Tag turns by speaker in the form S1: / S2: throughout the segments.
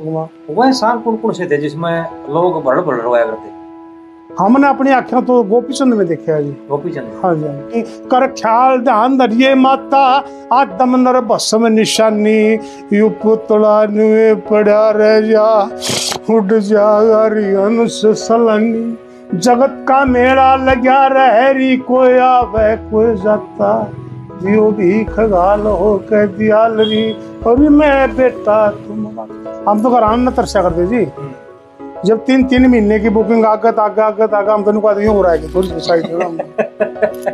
S1: वह सांग कौन कौन से थे जिसमें लोग भरड़ भरड़ रोया करते
S2: हमने अपनी आँखें तो गोपी चंद में देखा है जी।
S1: गोपी चंद
S2: हाँ जी हाँ कर ख्याल ध्यान धरिए माता आदम नर भस्म निशानी यू पुतला नुए पड़ा रह जा उड़ जा सलानी। जगत का मेला लगा रहरी कोई आवे कोई जाता। जियो भी खगाल हो के दियाल और मैं बेटा तुम हम तो घर आना तरसा करते जी। जब तीन तीन महीने की बुकिंग आगत आगे आगत आगे हम तेन कहते हो रहा है थोड़ी साइड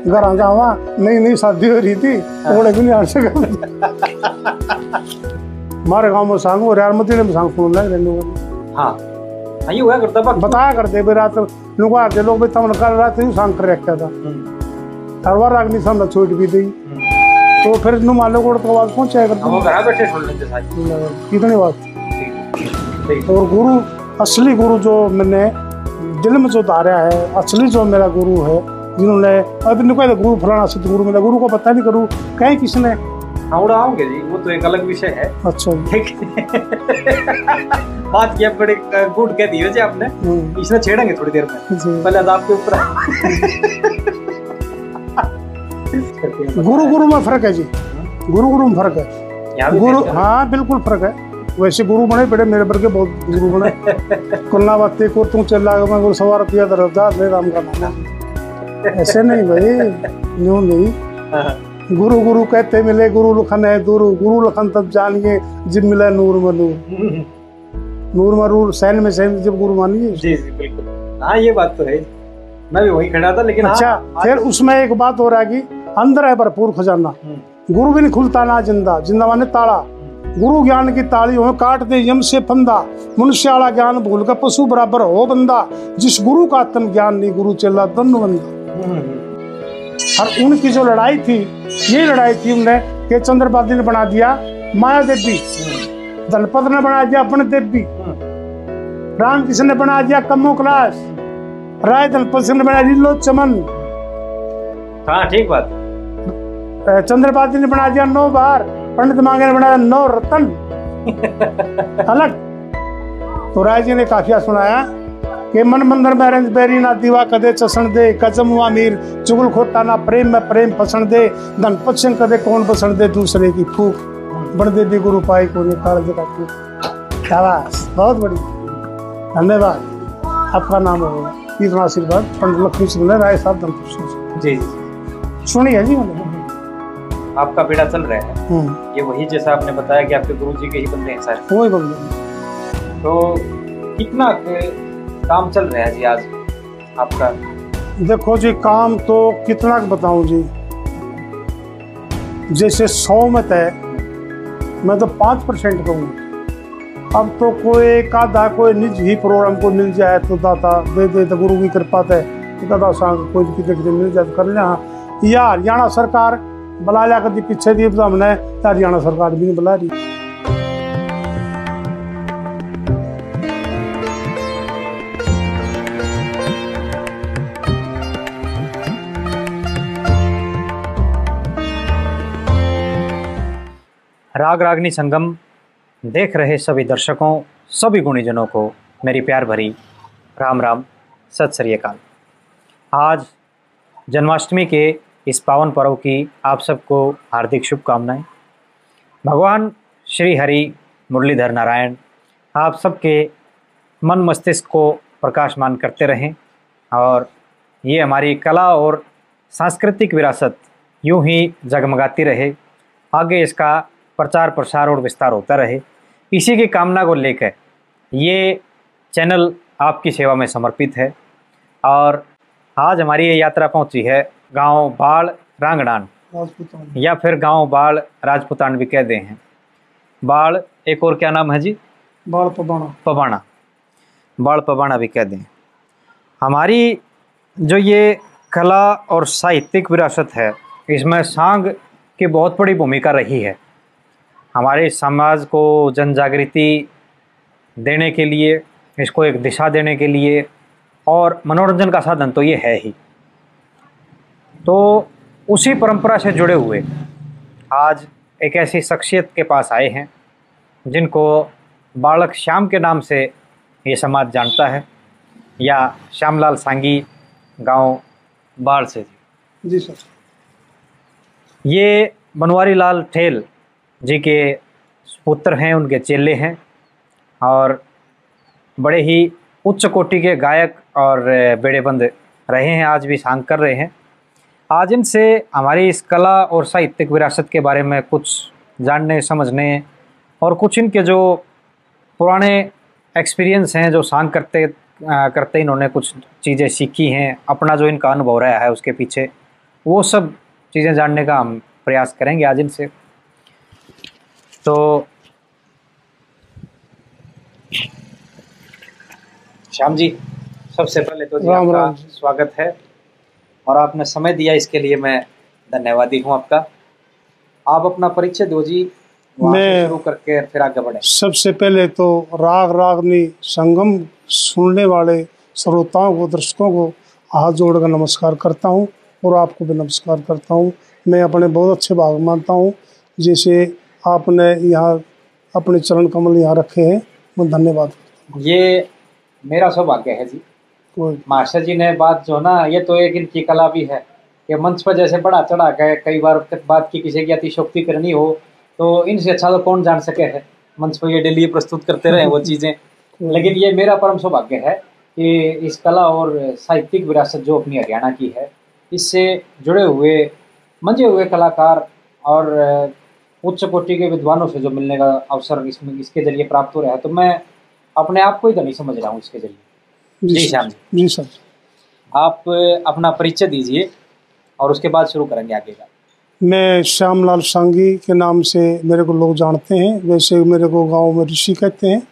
S2: घर आ जावा नहीं नहीं शादी हो रही थी थोड़े भी नहीं आ सका हमारे गाँव में सांग हो यार मत में सांग सुन लग रहे
S1: हाँ। हाँ हुआ करता
S2: बताया करते भाई रात लोग आते लोग भाई तमन कर रात ही सांग कर रखा था।
S1: हम्म,
S2: हर बार अग्नि सामने छूट भी दी
S1: हम्म।
S2: तो फिर नु मान लो को तो आवाज़ पहुँचाया करते।
S1: घर बैठे सुन लेते सारी।
S2: कितनी बात?
S1: ठीक
S2: और गुरु असली गुरु जो मैंने दिल में जो धारा है असली जो मेरा गुरु है जिन्होंने अभी नहीं कहते गुरु फलाना सिद्ध गुरु मेरा गुरु को पता नहीं करूँ कहीं किसने?
S1: आओगे जी वो तो एक अलग विषय है।
S2: अच्छा
S1: ठीक बात किया बड़े गुड कह दी वैसे आपने।
S2: हम्म,
S1: इसने छेड़ेंगे थोड़ी देर में। पहले आपके ऊपर।
S2: गुरु गुरु में फ़र्क है जी। गुरु गुरु में फ़र्क है। गुरु
S1: हाँ
S2: बिल्कुल फ़र्क है। वैसे गुरु बने बड़े मेरे वर्गे बहुत गुरु बने। कुल्ला बातें को तू चला मैं गुरु सवार पिया दरदा ले राम का नाम ऐसे नहीं भाई यूँ नहीं।
S1: हाँ,
S2: गुरु गुरु कहते मिले गुरु लखन है दूर गुरु लखन तब जानिए जब मिला नूर में नूर। नूर में नूर सैन में सैन जब गुरु मानिए।
S1: जी जी बिल्कुल। हाँ ये बात तो है। मैं भी वहीं खड़ा था लेकिन हाँ,
S2: अच्छा फिर उसमें एक बात हो रहा है कि अंदर है भरपूर खजाना।
S1: हम्म,
S2: गुरु भी नहीं खुलता ना ज़िंदा ज़िंदा माने ताला। गुरु ज्ञान की ताली हो काट दे यम से फंदा। मनुष्य वाला ज्ञान भूल कर पशु बराबर हो बंदा। जिस गुरु का आत्म ज्ञान नहीं गुरु चेला दंड बंदा। और उनकी जो लड़ाई थी ये लड़ाई थी उन्हें कि चंद्रपादी ने बना दिया माया देवी। दलपत ने बना दिया अपने देवी।
S1: हम्म,
S2: रामकृष्ण ने बना दिया कम्मो क्लास राय दलपत सिंह ने बनाया लीलो चमन।
S1: हाँ ठीक बात।
S2: चंद्रपादी ने बना दिया नौ बार। पंडित मांगे ने बनाया नौ रतन। अलग। तो राय जी ने काफिया सुनाया कि मन मंदिर में रंज बेरी ना दीवा कदे चसन दे कजम हुआ मीर चुगल खोटा ना प्रेम में प्रेम पसंद दे धन पश्चिम कदे कौन पसंद दे दूसरे की फूक। बड़ देवी गुरु पाई को निकाल दे का। फूक शाबाश बहुत बड़ी धन्यवाद। आपका नाम हो इतना आशीर्वाद पंडित लक्ष्मी सिंह ने राय साहब धनपुर
S1: जी जी।
S2: सुनी है जी मैंने
S1: आपका बेड़ा चल रहा है।
S2: हम्म।
S1: ये वही जैसा आपने बताया कि आपके गुरु जी के ही बंदे हैं सारे।
S2: वही बंदे
S1: तो कितना काम चल रहा है जी आज आपका?
S2: देखो जी काम तो कितना का बताऊँ जी। जैसे सौ में तय मैं तो पाँच परसेंट कहूँ। अब तो कोई एक आधा कोई निज ही प्रोग्राम को मिल जाए तो दाता दे दे तो गुरु की कृपा एक आधा सांग कोई कितने मिल जाए तो कर लिया हाँ या हरियाणा सरकार बुला लिया कभी पीछे दी तो हमने हरियाणा सरकार भी नहीं बुला रही
S1: राग रागनी संगम, देख रहे सभी दर्शकों, सभी गुणीजनों को मेरी प्यार भरी राम राम, सत श्री अकाल। आज जन्माष्टमी के इस पावन पर्व की आप सबको हार्दिक शुभकामनाएँ। भगवान श्री हरि मुरलीधर नारायण, आप सबके मन मस्तिष्क को प्रकाशमान करते रहें और ये हमारी कला और सांस्कृतिक विरासत यूँ ही जगमगाती रहे। आगे इसका प्रचार प्रसार और विस्तार होता रहे। इसी की कामना को लेकर ये चैनल आपकी सेवा में समर्पित है और आज हमारी ये यात्रा पहुँची है गाँव बाड़ रांगड़ान। या फिर गाँव बाड़ राजपुतान भी कहते हैं। बाड़ एक और क्या नाम है जी?
S2: बाल पबाना।
S1: पबाना। बाड़ पबाना भी कहते हैं हमारी जो ये कला और साहित्यिक विरासत है इसमें सांग की बहुत बड़ी भूमिका रही है। हमारे समाज को जन जागृति देने के लिए इसको एक दिशा देने के लिए और मनोरंजन का साधन तो ये है ही। तो उसी परंपरा से जुड़े हुए आज एक ऐसी शख्सियत के पास आए हैं जिनको बालक श्याम के नाम से ये समाज जानता है या श्यामलाल सांगी गाँव बाढ़ से
S2: जी। सर।
S1: ये बनवारी लाल ठेल जी के पुत्र हैं उनके चेले हैं और बड़े ही उच्च कोटि के गायक और बेड़ेबंद रहे हैं आज भी सांग कर रहे हैं। आज इनसे हमारी इस कला और साहित्यिक विरासत के बारे में कुछ जानने समझने और कुछ इनके जो पुराने एक्सपीरियंस हैं जो सांग करते आ, करते इन्होंने कुछ चीज़ें सीखी हैं अपना जो इनका अनुभव रहा है उसके पीछे वो सब चीज़ें जानने का हम प्रयास करेंगे आज इनसे तो श्याम जी सबसे पहले तो जी आपका। स्वागत है और आपने समय दिया इसके लिए मैं धन्यवादी हूँ आपका। आप अपना परिचय दो जी
S2: मैं-
S1: शुरू करके फिर आगे बढ़े।
S2: सबसे पहले तो राग रागनी संगम सुनने वाले श्रोताओं को दर्शकों को हाथ जोड़कर नमस्कार करता हूँ और आपको भी नमस्कार करता हूँ। मैं अपने बहुत अच्छे भाग मानता हूँ जैसे आपने यहाँ अपने चरण कमल यहाँ रखे हैं। मैं धन्यवाद
S1: ये मेरा सौभाग्य है जी। मास्टर जी ने बात जो ना ये तो एक इनकी कला भी है कि मंच पर जैसे बढ़ा चढ़ा गए कई बार बात की किसी की अतिशोक्ति करनी हो तो इनसे अच्छा तो कौन जान सके है? मंच पर ये डेली प्रस्तुत करते रहे वो चीज़ें। लेकिन ये मेरा परम सौभाग्य है कि इस कला और साहित्यिक विरासत जो अपनी हरियाणा की है इससे जुड़े हुए मंजे हुए कलाकार और उच्च कोटि के विद्वानों से जो मिलने का अवसर इसमें इसके ज़रिए प्राप्त हो रहा है तो मैं अपने आप को ही धनी समझ रहा हूँ इसके ज़रिए। जी, श्याम
S2: जी सर।
S1: आप अपना परिचय दीजिए और उसके बाद शुरू करेंगे आगे का।
S2: मैं श्याम लाल सांगी के नाम से मेरे को लोग जानते हैं। वैसे मेरे को गाँव में ऋषि कहते हैं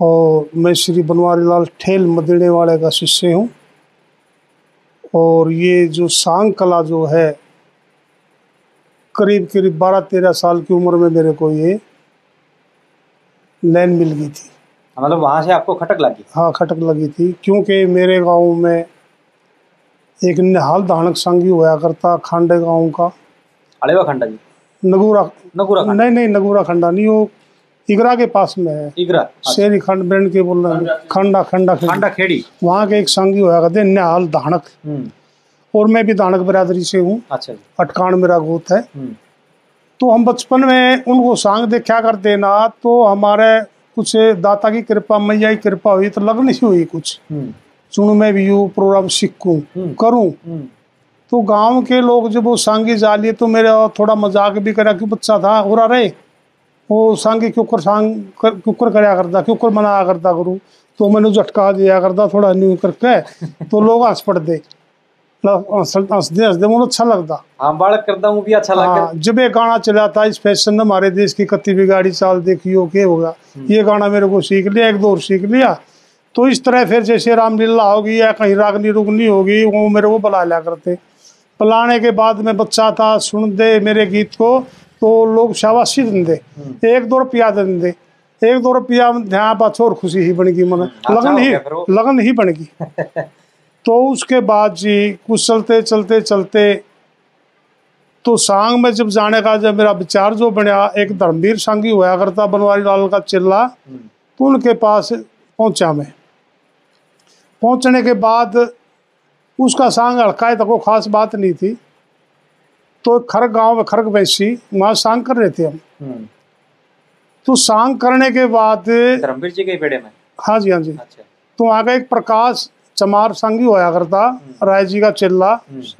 S2: और मैं श्री बनवारी लाल ठेल मदीने वाले का शिष्य हूँ। और ये जो सांग कला जो है करीब करीब बारह तेरह साल की उम्र में मेरे को ये लाइन मिल गई थी।
S1: मतलब वहाँ से आपको खटक लगी?
S2: हाँ खटक लगी थी क्योंकि मेरे गाँव में एक निहाल दानक संगी होया करता खांडे गाँव का।
S1: अड़ेवा खंडा जी?
S2: नगूरा
S1: नगुरा खंडा।
S2: नहीं नहीं नगूरा खंडा नहीं वो इगरा के पास में है।
S1: इगरा
S2: शेरी खंड ब्रेंड के बोल रहे हैं। खंडा खंडा।
S1: खंडा
S2: खंडा
S1: खेड़ी।
S2: वहाँ के एक संगी होया करते निहाल दानक
S1: हम्म।
S2: और मैं भी धानक बिरादरी से हूँ।
S1: अच्छा
S2: अटकान मेरा गोत है।
S1: हम्म।
S2: तो हम बचपन में उनको सांग देखा करते ना तो हमारे कुछ दाता की कृपा मैया की कृपा हुई तो लगन ही हुई कुछ।
S1: हम्म।
S2: चुनू मैं भी यू प्रोग्राम सीखूं
S1: हम्म।
S2: करूँ।
S1: हम्म।
S2: तो गाँव के लोग जब वो सांगी जा लिए तो मेरे थोड़ा मज़ाक भी करा कि बच्चा था हो रहा रे वो सांगी क्योंकर सांग कर, क्योंकर कराया करता क्योंकर मनाया करता करूँ तो मैंने झटका दिया करता थोड़ा न्यू करके। तो लोग हंस पड़ते। हँसते मुझे अच्छा लगता।
S1: हाँ बालक करता हूँ भी अच्छा लगा।
S2: हाँ जब ये गाना चला था इस फ़ैशन ने हमारे देश की कत्ती भी गाड़ी चाल देखियो क्या होगा ये गाना मेरे को सीख लिया एक दो सीख लिया। तो इस तरह फिर जैसे रामलीला होगी या कहीं रागनी रुगनी होगी वो मेरे को बुला लिया करते। बुलाने के बाद में बच्चा था सुन दे मेरे गीत को तो लोग शाबाशी देंगे एक दो रुपया देंगे एक दो रुपया ध्यान पाछ और खुशी ही बन गई मन।
S1: अच्छा
S2: लगन
S1: ही।
S2: लगन ही बन गई। तो उसके बाद जी कुछ चलते चलते चलते तो सांग में जब जाने का जब मेरा विचार जो बनया एक धर्मवीर सांगी होया करता बनवारी लाल का चिल्ला
S1: हम्म,
S2: तो उनके पास पहुँचा मैं। पहुँचने के बाद उसका सांग हड़काए तक वो खास बात नहीं थी। तो खरग गाँव में खरग वैसी वहाँ सांग कर रहे थे हम।
S1: हम्म।
S2: तो सांग करने के बाद
S1: धर्मवीर जी के पेड़े में?
S2: हाँ जी हाँ जी।
S1: अच्छा।
S2: तो वहाँ का एक प्रकाश चमार संगी होया करता राय जी का चेला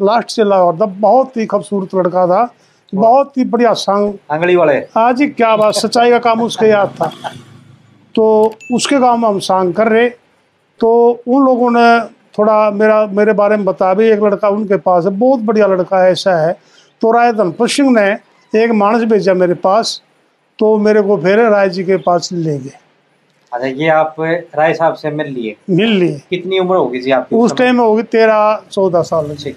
S2: लास्ट चेला हुआ था बहुत ही खूबसूरत लड़का था बहुत ही बढ़िया संग।
S1: आंगली वाले।
S2: ही क्या बात सच्चाई का काम उसके याद था। तो उसके गाँव में हम सांग कर रहे तो उन लोगों ने थोड़ा मेरा मेरे बारे में बता भी एक लड़का उनके पास है बहुत बढ़िया लड़का है ऐसा है। तो राय धनपत सिंह ने एक मानस भेजा मेरे पास तो मेरे को फिर राय जी के पास ले गए।
S1: अच्छा ये आप राय साहब से मिल लिए।
S2: मिल लिए।
S1: कितनी उम्र होगी जी आपकी
S2: उस टाइम होगी तेरह चौदह साल।
S1: ठीक।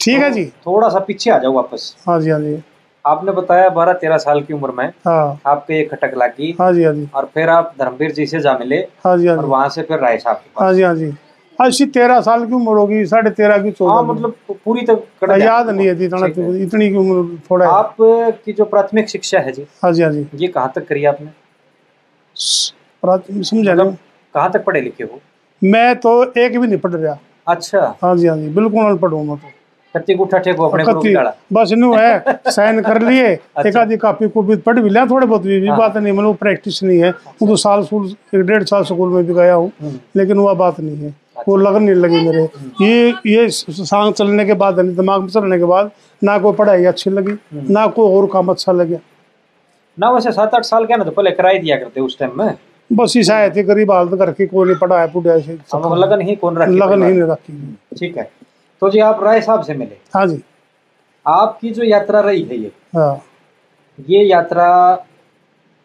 S2: ठीक है जी।
S1: थोड़ा सा पीछे आ जाओ वापस।
S2: हाँ जी हाँ जी।
S1: आपने बताया बारह तेरह साल की उम्र में।
S2: हाँ।
S1: आपके ये खटक लगी।
S2: हाँ जी हाँ जी।
S1: और फिर आप धर्मवीर जी से जा मिले।
S2: हाँ जी हाँ
S1: और
S2: जी।
S1: वहाँ से फिर राय साहब के पास।
S2: हाँ जी हाँ जी। ऐसी तेरह साल की उम्र होगी साढ़े तेरह की
S1: हाँ
S2: चौदह की।
S1: मतलब पूरी तक कट
S2: हाँ, याद नहीं है इतना इतनी की उम्र थोड़ा है।
S1: आप की जो प्राथमिक शिक्षा है जी
S2: हाँ जी हाँ जी।
S1: ये कहाँ तक करी आपने?
S2: समझा
S1: मतलब कहाँ तक पढ़े लिखे हो?
S2: मैं तो एक भी नहीं पढ़ रहा।
S1: अच्छा।
S2: हाँ जी हाँ जी बिल्कुल अनपढ़ हूँ मैं तो।
S1: कत्ती गुठा टेको अपने
S2: कत्ती बस न्यू है साइन कर लिए एक आधी कॉपी को भी पढ़ भी लिया थोड़े बहुत भी, भी
S1: हाँ।
S2: बात नहीं मतलब प्रैक्टिस नहीं है। वो तो साल स्कूल एक डेढ़ साल स्कूल में भी गया हूँ
S1: हम्म।
S2: लेकिन वह बात नहीं है। वो लगन नहीं लगी मेरे। ये ये सांग चलने के बाद दिमाग में चलने के बाद ना कोई पढ़ाई अच्छी लगी
S1: हम्म।
S2: ना कोई और काम अच्छा लगे।
S1: ना वैसे सात आठ साल क्या ना तो पहले कराई दिया करते उस टाइम में।
S2: बस इस आए थे गरीब हालत करके कोई नहीं पढ़ाया पुढ़ाया से
S1: लगन ही कौन रखी
S2: लगन ही नहीं रखी।
S1: ठीक है। तो जी आप राय साहब से मिले।
S2: हाँ जी।
S1: आपकी जो यात्रा रही है ये
S2: हाँ।
S1: ये यात्रा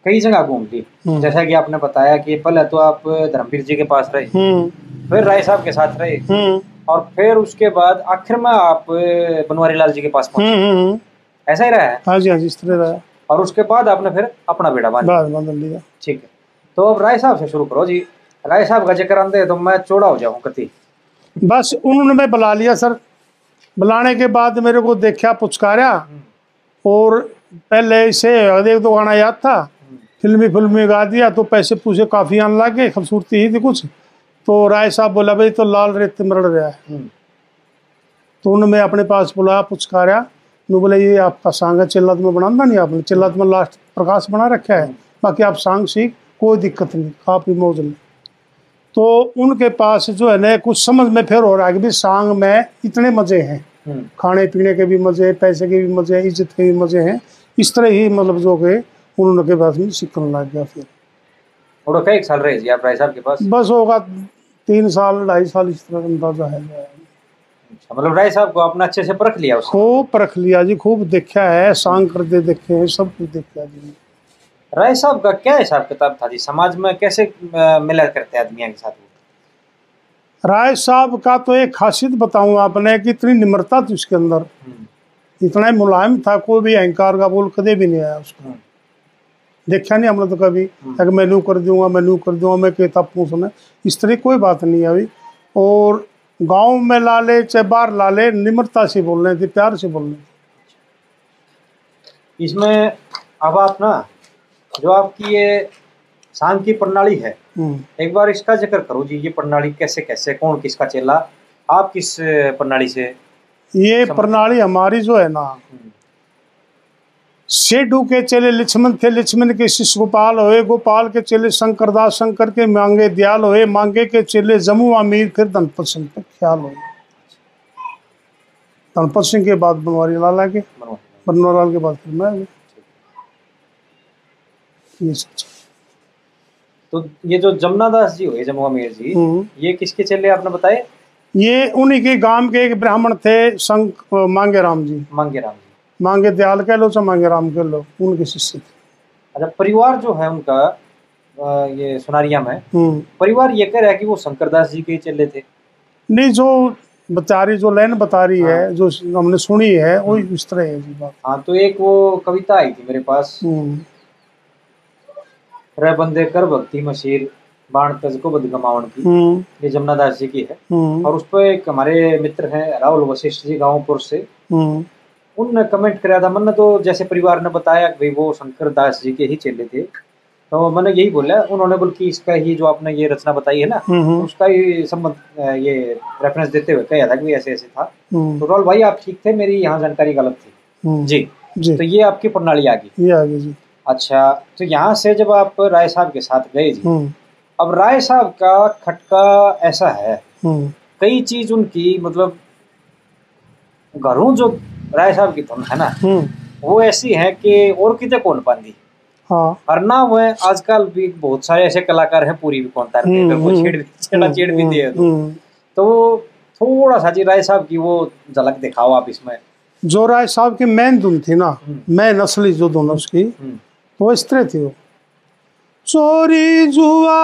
S1: कई जगह घूम ली
S2: हम्म।
S1: जैसा कि आपने बताया कि पहले तो आप धर्मवीर जी के पास रहे
S2: हम्म।
S1: फिर राय साहब के साथ रहे
S2: हम्म।
S1: और फिर उसके बाद आखिर में आप बनवारी लाल जी के पास पहुँचे। ऐसा ही रहा है?
S2: हाँ जी हाँ जी इस तरह रहा
S1: और उसके बाद आपने फिर अपना बेड़ा बांधा
S2: लिया।
S1: ठीक है। तो अब राय साहब से शुरू करो जी राय साहब का ज़िक्र आंदे तो मैं चौड़ा हो जाऊँ कति
S2: बस उन्होंने मैं बुला लिया सर बुलाने के बाद मेरे को देखा पुचकारा और पहले इसे एक दो गाना याद था फिल्मी फिल्मी गा दिया तो पैसे पूछे काफ़ी आने लगे खूबसूरती ही थी कुछ तो राय साहब बोला भाई तो लाल रेत मरड़ रहा है तो उन्होंने मैं अपने पास बुलाया पुचकारा नु बोले ये आपका सांग है चिल्लत में बनाना नहीं आपने चिल्लत में लास्ट प्रकाश बना रखा है बाकी आप सांग सीख कोई दिक्कत नहीं काफ़ी मौज नहीं तो उनके पास जो है ना कुछ समझ में फिर हो रहा है कि भी सांग में इतने मज़े हैं।
S1: हम्म,
S2: खाने पीने के भी मज़े पैसे के भी मज़े इज़्ज़त के भी मज़े हैं। इस तरह ही मतलब जो कि उन्होंने के पास में सीखने लग गया फिर।
S1: और कई साल रहे जी आप राय साहब के पास।
S2: बस होगा तीन साल ढाई साल इस तरह अंदाज़ा है।
S1: अच्छा, मतलब राय साहब को आपने अच्छे से परख लिया
S2: खूब परख लिया जी खूब देखा है सांग करते देखे हैं सब कुछ देखा जी।
S1: राय साहब का क्या हिसाब किताब था जी? समाज में कैसे मिला करते आदमियों के साथ
S2: राय साहब का तो एक खासियत बताऊँ आपने कि इतनी निम्रता थी उसके अंदर।
S1: हम्म,
S2: इतना ही मुलायम था कोई भी अहंकार का बोल कदे भी नहीं आया उसका।
S1: हम्म,
S2: देखा नहीं हमने तो कभी
S1: हम्म।
S2: अगर मैं नू कर दूँगा मैं नू कर दूँगा मैं कहता पूछना इस तरह कोई बात नहीं आई। और गाँव में लाले चाहे बाहर लाले निम्रता से बोल रहे थे प्यार से बोल रहे थे
S1: इसमें अब आप ना जो आपकी ये सांग की प्रणाली है
S2: हम्म।
S1: एक बार इसका ज़िक्र करो जी ये प्रणाली कैसे कैसे कौन किसका चेला आप किस प्रणाली से
S2: ये प्रणाली हमारी जो है ना
S1: हम्म,
S2: सेठू के चेले लक्ष्मण थे लक्ष्मण के शिष्य गोपाल होए गोपाल के चेले शंकर दास शंकर के मांगे दयाल होए मांगे के चेले जमू अमीर फिर धनपत सिंह पे ख्याल होए। धनपत सिंह के बाद बनवारी लाल आगे बनवारी लाल। के बाद फिर मैं ये सच
S1: तो ये जो जमुना दास जी हुए जमुआ मीर जी
S2: हम्म।
S1: ये किसके चेले आपने बताए?
S2: ये उन्हीं के गाँव के एक ब्राह्मण थे संक मांगे राम जी।
S1: मांगे राम जी।
S2: मांगे दयाल कह लो चाहे मांगे राम कह लो उनके शिष्य थे।
S1: अच्छा परिवार जो है उनका ये सुनारिया में
S2: हम्म।
S1: परिवार ये कह रहा है कि वो शंकरदास जी के ही चेले थे।
S2: नहीं जो बता रही जो लाइन बता रही है। जो हमने सुनी है वो इस तरह है जी
S1: हाँ तो एक वो कविता आई थी मेरे पास।
S2: हम्म।
S1: रे बंदे कर भक्ति मशीर बाण तज को बद गमावन की।
S2: हम्म,
S1: ये जमुना दास जी की है।
S2: हम्म,
S1: और उस पर एक हमारे मित्र हैं राहुल वशिष्ठ जी गांवपुर से।
S2: हम्म,
S1: उनने कमेंट कराया था। मैंने तो जैसे परिवार ने बताया कि भाई वो शंकर दास जी के ही चेले थे। तो मैंने यही बोला उन्होंने बल्कि इसका ही जो आपने ये रचना बताई है ना उसका ही संबंध ये रेफरेंस देते हुए कहा था कि ऐसे ऐसे था। तो राहुल भाई आप ठीक थे? मेरी यहाँ जानकारी गलत थी। जी।
S2: जी।
S1: तो ये आपकी प्रणाली आ गई।
S2: ये आगे जी।
S1: अच्छा तो यहाँ से जब आप राय साहब के साथ गए जी
S2: हम्म,
S1: अब राय साहब का खटका ऐसा है
S2: हम्म,
S1: कई चीज़ उनकी मतलब घरों जो राय साहब की धुन है ना
S2: हम्म,
S1: वो ऐसी है कि और कितने कौन पाती
S2: हाँ।
S1: और ना वो आजकल भी बहुत सारे ऐसे कलाकार हैं पूरी भी कौन तारते हैं अगर वो
S2: हम्म,
S1: छेड़ भी छेड़ा छेड़ भी दिए तो। तो थोड़ा सा जी राय साहब की वो झलक दिखाओ आप इसमें।
S2: जो राय साहब की मेन धुन थी ना। मैं नस्ली जो धुन उसकी वो इस तरह थी वो चोरी जुआ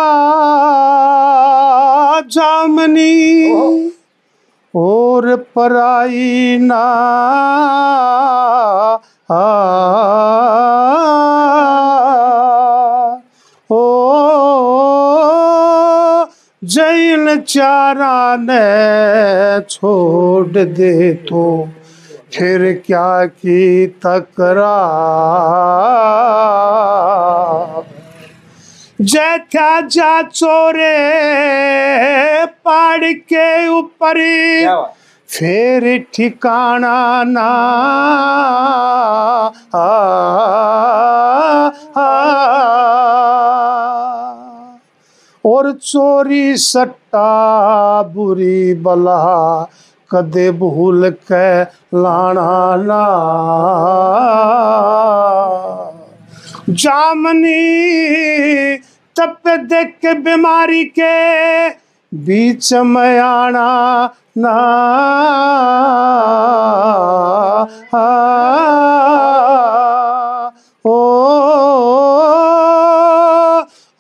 S2: जामनी। और पराई ना ओ जैन चारा ने छोड़ दे तो फिर क्या की तकरार क्या जा चोरे पहाड़ के ऊपर फिर ठिकाना ना। आ, आ, और चोरी सट्टा बुरी बला कदे भूल के लाना ना। जामनी, तप देख के बीमारी के बीच में आना ना। ओ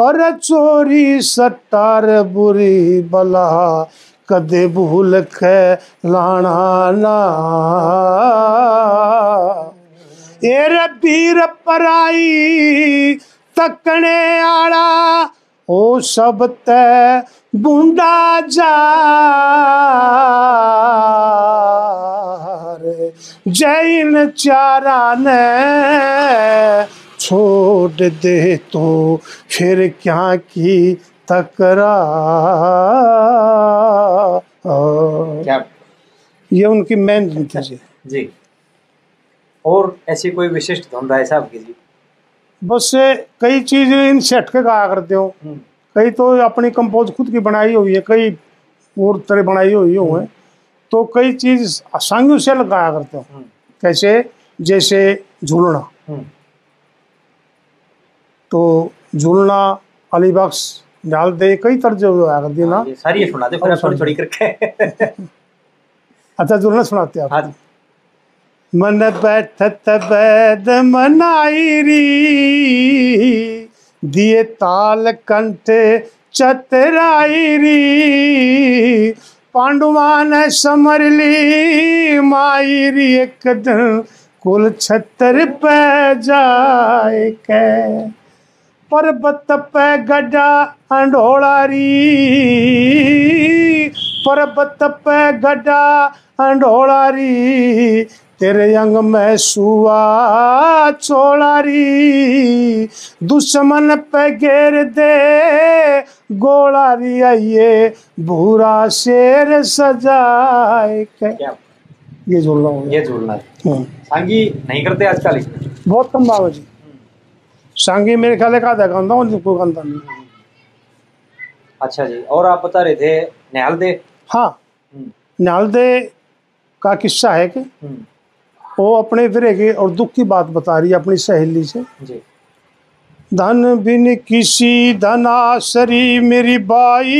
S2: और चोरी सट्टार बुरी बला, कदे भूल के लाना ना। एर पीर पराई तकने आला ओ सब ते बूंदा जा। जैन चारा ने छोड़ दे तो फिर क्या की तकरार?
S1: क्या?
S2: ये उनकी मेन जी
S1: जी। और ऐसी कोई विशिष्ट धुन राय साहब की जी
S2: बस कई चीज़ इन सेट के गाया करते हो।
S1: हम्म,
S2: कई तो अपनी कंपोज खुद की बनाई हुई है कई और तरह बनाई हुई हो है। तो कई चीज़ सांगियों से लगाया करते हो।
S1: हम्म,
S2: कैसे? जैसे झूलना।
S1: हम्म,
S2: तो झूलना अलीबख्श डाल दे कई तरह होया करती ना।
S1: सारी ये सुना दे फिर थोड़ी थोड़ी करके।
S2: अच्छा झूलना सुनाते हैं आप।
S1: हाँ जी।
S2: मन बैठत बैद मनाई री दिए ताल कंठ चतराई री पांडुआ ने समर ली माई री एक दिन कुल छतर पे जाए के। पर्वत पे गड्ढा अंडोलारी पर्वत पे गड्ढा अंडोलारी तेरे अंग में सुआ चोलारी दुश्मन पे घेर दे गोलारी आइए भूरा शेर सजाए के ये हूँ
S1: ये झूलना
S2: हम्म।
S1: सांगी नहीं करते आजकल
S2: बहुत कम बाबा जी। सांगी मेरे ख्याल का आधा गांधा हूँ कोई गांधा नहीं।
S1: अच्छा जी और आप बता रहे थे नहल दे?
S2: हाँ।
S1: हम्म,
S2: नालदे का किस्सा है कि
S1: हम्म,
S2: वो अपने विरह की और दुख की बात बता रही है अपनी सहेली से। धन बिन किसी धनासरी मेरी बाई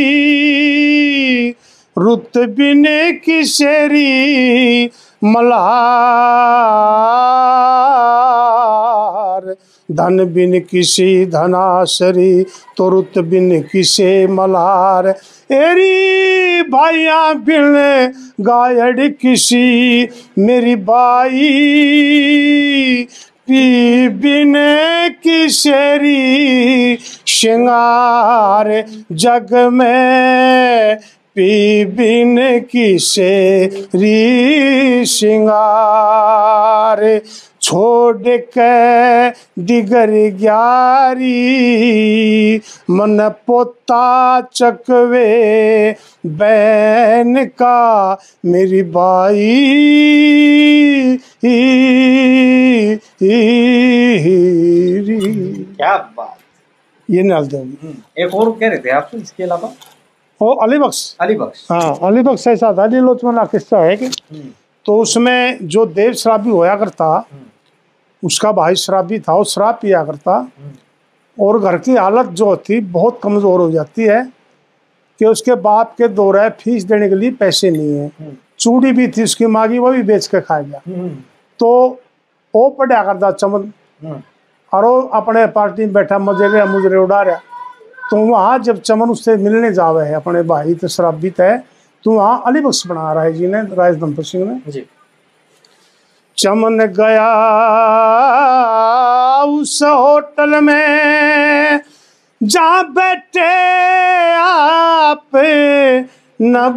S2: रुत बिन किसेरी मल्हार धन बिन किसी धनासरी तो रुत बिन किसे मल्हार एरी भाइया बिन गायड़ किसी, मेरी बाई पी बिन किशेरी श्रृंगार जग में पी बिन किशेरी श्रृंगार छोड़ के डिगर ग्यारी मन पोता चकवे बैन का मेरी बाई।
S1: क्या बात।
S2: ये नाल दे।
S1: हम्म, एक और कह रहे थे आप इसके अलावा?
S2: ओ अली बख्श।
S1: अली बख्श।
S2: हाँ अली बख्श ऐसा था अली लोचमन किस्सा है कि
S1: हम्म,
S2: तो उसमें जो देव शराबी होया करता
S1: हम्म,
S2: उसका भाई शराबी था वो शराब पिया करता। और घर की हालत जो होती बहुत कमज़ोर हो जाती है कि उसके बाप के दो रहे फ़ीस देने के लिए पैसे नहीं है।
S1: हम्म,
S2: चूड़ी भी थी उसकी मांगी वो भी बेच के खा गया।
S1: हम्म,
S2: तो वो पढ़ा करता चमन।
S1: हम्म,
S2: और वो अपने पार्टी में बैठा मजेरे मुजरे उड़ा रहा। तो वहाँ जब चमन उससे मिलने जावे है अपने भाई तो शराबी तय। तो वहाँ अली बख्श बना रहा है जी ने राज सिंह ने।
S1: जी।
S2: चमन गया उस होटल में। जहाँ बैठे आप नवाब।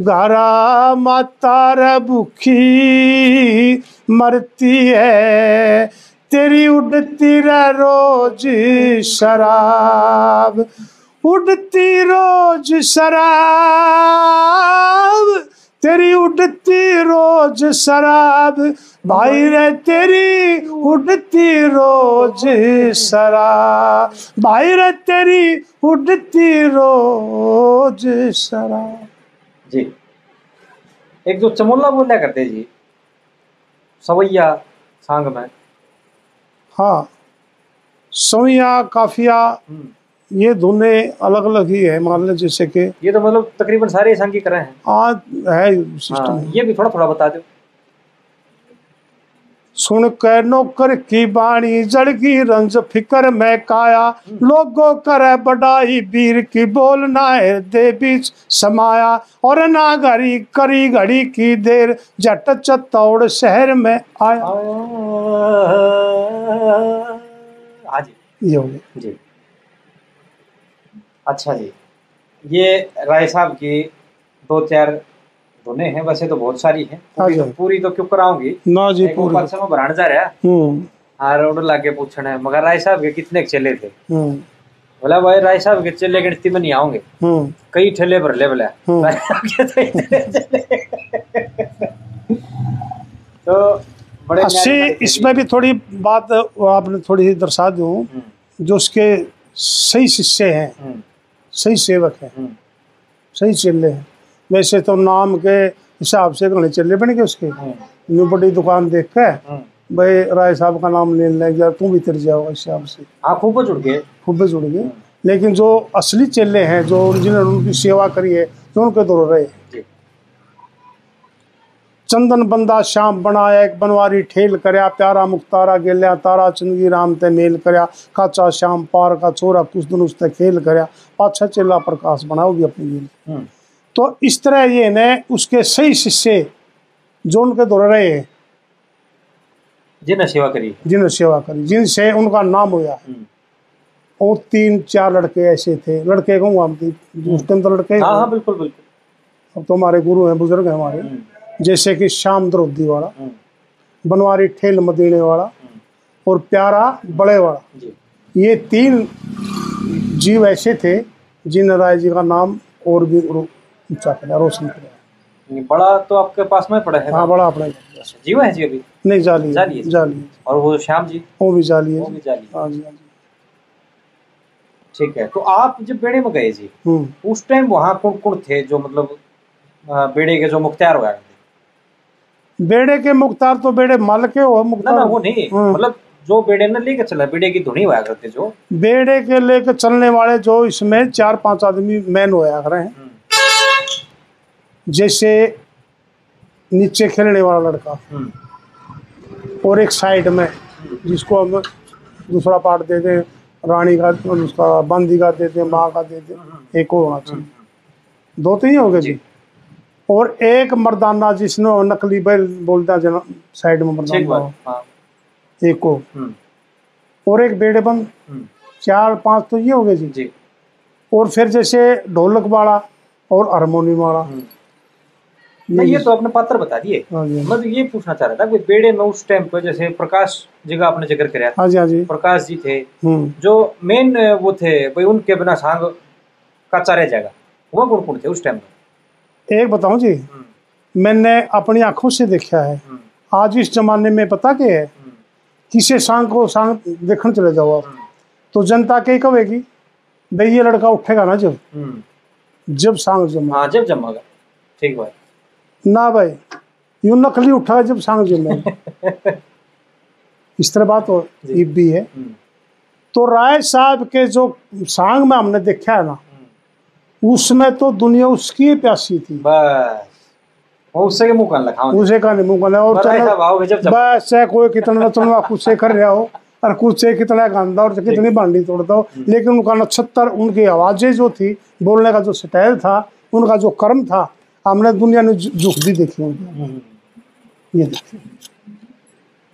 S2: गारा माता भूखी मरती है, तेरी उड़ती रोज शराब। उड़ती रोज शराब तेरी उड़ती रोज शराब। भाई रे तेरी उड़ती रोज शराब। भाई रे तेरी उड़ती रोज शराब।
S1: जी। एक जो चमोला बोला करते जी सवैया सांग में।
S2: हाँ सोया काफिया
S1: हम्म,
S2: ये धुनें अलग अलग ही है मान लो जैसे कि
S1: ये तो मतलब तकरीबन सारे संग की तरह हैं।
S2: आज है
S1: हाँ,
S2: सिस्टम
S1: ये भी थोड़ा थोड़ा बता दो।
S2: सुन कर नौकर की बाणी जड़गी रंज फिकर में काया। लोगों करे बड़ाई वीर की बोलना है दे बीच समाया। और ना घड़ी करी घड़ी की देर जट चतौड़ शहर में आया।
S1: हाँ जी
S2: ये हो गया।
S1: जी। अच्छा जी। ये राय साहब की दो चार धुने हैं वैसे तो बहुत सारी हैं।
S2: हाँ
S1: पूरी तो, पूरी तो क्यों कराऊँगी?
S2: ना जी पूरी।
S1: मैं जा रहा।
S2: हम्म।
S1: और उड़ लागे पूछना। है मगर राय साहब के कितने चले थे?
S2: हम्म।
S1: बोला भाई राय साहब के चले गिनती में नहीं आऊँगे
S2: हम्म।
S1: कई ठेले पर ले बोला
S2: हम्म।
S1: तो बड़े
S2: अस्सी
S1: जी।
S2: इसमें भी थोड़ी बात आपने थोड़ी सी दर्शा दूँ
S1: हम्म,
S2: जो उसके सही शिष्य हैं।
S1: हम्म,
S2: सही सेवक हैं।
S1: हम्म,
S2: सही चेले हैं। वैसे तो नाम के हिसाब से घने चेले बन गए उसके।
S1: हम्म,
S2: न्यू बड़ी दुकान देख के
S1: हम्म।
S2: भाई राय साहब का नाम ले लें यार तू भी तिर जाओ इस हिसाब से।
S1: आप खूब जुड़ गए।
S2: खूब जुड़ गए। लेकिन जो असली चेले हैं जो जिन्होंने उनकी सेवा करी है जो उनके दौर रहे
S1: जी।
S2: चंदन बंदा श्याम बनाया एक बनवारी ठेल करया प्यारा मुख्तारा गेल्या तारा चंदगी राम ते मेल करया काचा श्याम पार का छोरा कुछ दिन उसते खेल करया पाछा चेला प्रकाश बनाओ भी अपनी गेल
S1: हम्म,
S2: तो इस तरह ये ने उसके सही शिष्य जो उनके दौर रहे हैं
S1: जिन्हें सेवा करी।
S2: जिन्होंने सेवा करी जिनसे उनका नाम होया।
S1: हम्म।
S2: और तीन चार लड़के ऐसे थे। लड़के कहूँगा हम तो उस टाइम तो लड़के हाँ
S1: हाँ बिल्कुल बिल्कुल।
S2: अब तो हमारे गुरु हैं बुज़ुर्ग हैं हमारे।
S1: हम्म,
S2: जैसे कि श्याम द्रौपदी वाला
S1: हम्म,
S2: बनवारी ठेल मदीने वाला
S1: हम्म,
S2: और प्यारा बड़े वाला। ये तीन जीव ऐसे थे जिन राय जी का नाम और भी ऊँचा किया रोशन किया
S1: बड़ा तो आपके पास में पड़ा है?
S2: हाँ बड़ा अपना
S1: जीव है जी अभी?
S2: नहीं जाली
S1: जाली है।
S2: जाली है।
S1: और वो श्याम जी?
S2: वो भी जाली
S1: वो
S2: है
S1: भी जाली
S2: हाँ। जी हाँ जी।
S1: ठीक है तो आप जब बेड़े में गए जी
S2: हम्म।
S1: उस टाइम वहाँ कौन कौन थे जो मतलब बेड़े के जो मुख्तियार हुआ
S2: बेड़े के मुख्तार तो बेड़े माल के हो मुख्तार
S1: ना ना वो नहीं।
S2: हाँ।
S1: मतलब जो बेड़े ने लेके चला बेड़े की धुनी हुआ करते जो।
S2: बेड़े के लेकर चलने वाले जो इसमें चार पाँच आदमी मैन होया कर रहे हैं।
S1: हम्म,
S2: जैसे नीचे खेलने वाला लड़का
S1: हम्म,
S2: और एक साइड में जिसको हम दूसरा पार्ट दे दें रानी का उसका बंदी का दे दें माँ का दे दें एक और होना चाहिए। दो तो ही हो गए जी। और एक मर्दाना जिसने नकली बैल बोलते हैं जना साइड में मर्दाना हाँ। एक को।
S1: हम्म,
S2: और एक बेड़े बंद
S1: हम्म,
S2: चार पाँच तो ये हो गए जी।
S1: जी।
S2: और फिर जैसे ढोलक वाला और हारमोनियम वाला
S1: हम्म। नहीं ये तो आपने पात्र बता दिए।
S2: हाँ
S1: मैं तो ये पूछना चाह रहा था कि बेड़े में उस टाइम पर जैसे प्रकाश जी का आपने ज़िक्र कराया
S2: हाँ जी हाँ जी।
S1: प्रकाश जी थे। जो मेन वो थे भाई उनके बिना सांग कच्चा रह जाएगा। वो कौन कौन थे उस टाइम में
S2: एक बताऊँ जी मैंने अपनी आँखों से देखा है। आज इस जमाने में पता क्या है? किसी सांग को सांग देखने चले जाओ आप? तो जनता कही कहेगी? भाई ये लड़का उठेगा ना जब। जब सांग जमा।
S1: हाँ जब जमागा। ठीक बात
S2: ना भाई यूँ नकली उठा जब सांग जमे। इस तरह बात हो भी है।
S1: हम्म,
S2: तो राय साहब के जो सांग में हमने देखा है ना। उसमें तो दुनिया उसकी प्यासी थी।
S1: बस। वो उससे के मुँह
S2: उसे का नहीं मुँह और चलो बस चाहे कोई कितना तुम कुछ से कर रहा हो और कुछ से कितना गांदा और कितनी बांडी तोड़ता हो। लेकिन उनका नक्षत्र उनकी आवाज़ें जो थी बोलने का जो स्टाइल था उनका जो कर्म था हमने दुनिया ने झुक भी देखी उनकी
S1: हम्म।
S2: ये देखिए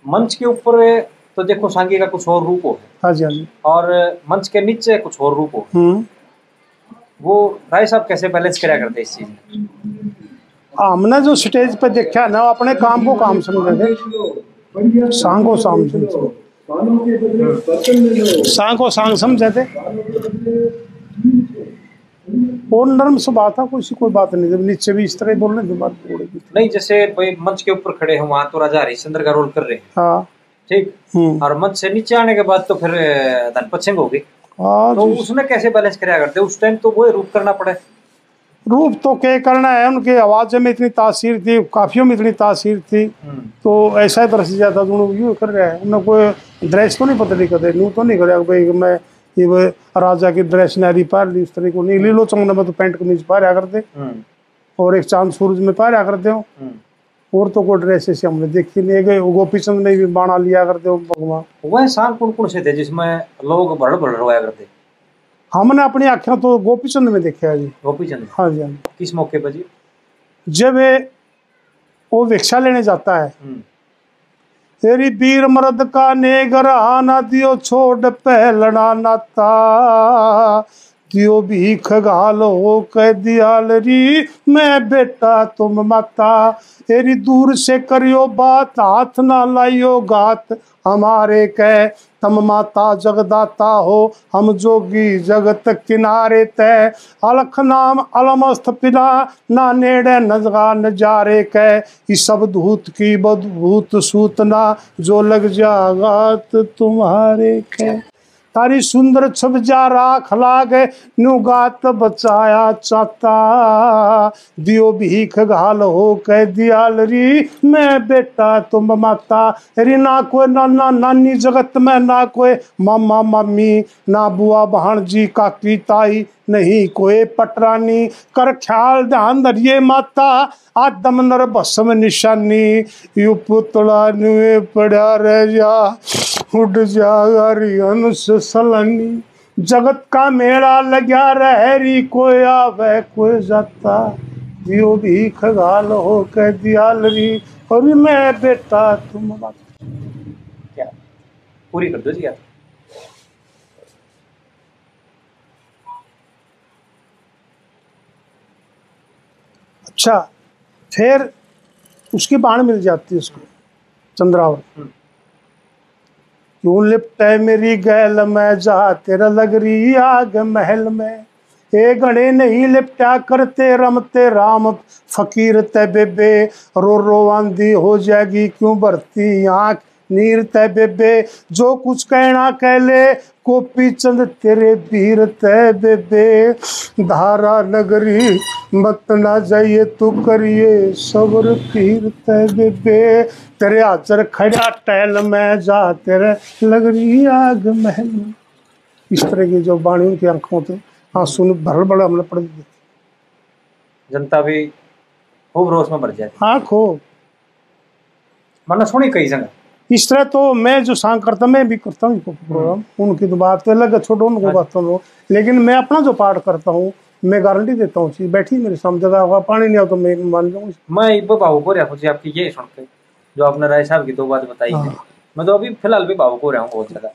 S1: मंच के ऊपर तो देखो सांगी का कुछ और रूप हो।
S2: हाँ जी हाँ जी।
S1: और मंच के नीचे कुछ और रूप हो।
S2: हम्म।
S1: वो राय साहब कैसे बैलेंस करा करते इस चीज़ में?
S2: हमने जो स्टेज पर देखा ना अपने काम को काम समझे थे। सांग को शाम समझे सांग को सांग समझे थे। और नरम स्वभाव था कोई सी कोई बात नहीं जब नीचे भी इस तरह बोलने की बात
S1: नहीं जैसे भाई मंच के ऊपर खड़े हैं वहाँ तो राजा हरिश्चंद्र का रोल कर रहे हैं।
S2: हाँ।
S1: ठीक?
S2: हम्म।
S1: और मंच से नीचे आने के बाद तो फिर धनपत सिंह हो गई
S2: हाँ
S1: तो
S2: जी।
S1: उसने कैसे बैलेंस कराया करते उस टाइम तो वो रूप करना पड़े।
S2: रूप तो क्या करना है उनकी आवाज़ में इतनी तासीर थी काफियों में इतनी तासीर थी। तो ऐसा ही तरह से ज़्यादा दोनों यूँ कर रहे हैं। उन्हें कोई ड्रेस तो नहीं पता नहीं करते नू तो नहीं करे भाई मैं ये वो राजा की ड्रेस नारी पार ली उस तरह को। नहीं लीलो चंगने में तो पैंट कमीज पाया करते।
S1: हम्म,
S2: और एक चाँद सूरज में पाया करते हो।
S1: हम्म।
S2: और तो ड्रेस ऐसे हमने देखी नहीं गए गोपी चंद ने भी बाणा लिया करते भगवान
S1: वह सांग कौन कौन से थे जिसमें लोग भड़ भड़ रोया करते?
S2: हमने अपनी आँखें तो गोपी चंद में देखा है जी।
S1: गोपी चंद
S2: हाँ जी हाँ
S1: किस मौके पर जी?
S2: जब वो भिक्षा लेने जाता है।
S1: हम्म,
S2: तेरी वीर मर्द का नेगरा ना दियो छोड़ पहलना नाता। दियो भीख हो कह दियाल री मैं बेटा तुम माता, तेरी दूर से करियो बात, हाथ ना लाइयो गात हमारे कह, तम माता जगदाता हो, हम जोगी जगत किनारे तय अलख नाम अलमस्त पिला, ना नेड़े नजगा नजारे कह। इस सब धूत की बदभूत सूतना, जो लग जागात तुम्हारे कह। तारी सुंदर छब जा राख लागे नुगात बचाया चाता। दियो भीख घाल हो कह दियाल मैं बेटा तुम माता। री ना कोई नाना नानी जगत में, ना कोई मामा मामी, ना बुआ भाणजी काकी ताई, नहीं कोई पटरानी। कर ख्याल ध्यान धरिए माता, आदम नर भस्म निशानी। यू पुतला नुए पड़ा रह जा उड़ जा अनुस सलानी। जगत का मेला लग्या रहरी कोई आवे कोई जाता। दियो भी खगाल हो कह दियाल और मैं बेटा तुम बात।
S1: क्या? पूरी कर दो जी आप
S2: अच्छा फिर उसकी बाण मिल जाती है उसको चंद्रावर।
S1: हम्म।
S2: क्यों लिपट मेरी गैल में, जा तेरा लग रही आग महल में। ए गणे नहीं लिपटा करते रमते राम, फकीर ते बेबे। रो रो आंधी हो जाएगी, क्यों भरती आँख? नीर ते बेबे जो कुछ कहना कह ले गोपी चंद तेरे वीर ते बेबे। धारा नगरी मत ना जाइए तू करिए सबर पीर ते बेबे। तेरे हाजर खड़ा टहल में जा तेरे लग रही आग महल। इस तरह की जो बाणी उनकी आँखों थे आँसू ने भर बड़ा हमने पढ़ दिए
S1: जनता भी खूब रोष में भर जाती।
S2: आँखों
S1: मैंने सुनी कई जगह।
S2: इस तरह तो मैं जो सांग करता मैं भी करता हूँ प्रोग्राम। उनकी तो बात तो अलग है छोड़ो उनको बात तो लेकिन मैं अपना जो पार्ट करता हूँ मैं गारंटी देता हूँ चीज़ बैठी मेरे सामने जगह होगा पानी नहीं आओ तो मैं मान जाऊँ
S1: मैं भावुक हो रहा हूँ आपकी ये सुन के जो आपने राय साहब की दो बात बताई है।
S2: हाँ।
S1: मैं तो अभी फ़िलहाल भी भावुक हो रहा हूँ बहुत ज़्यादा।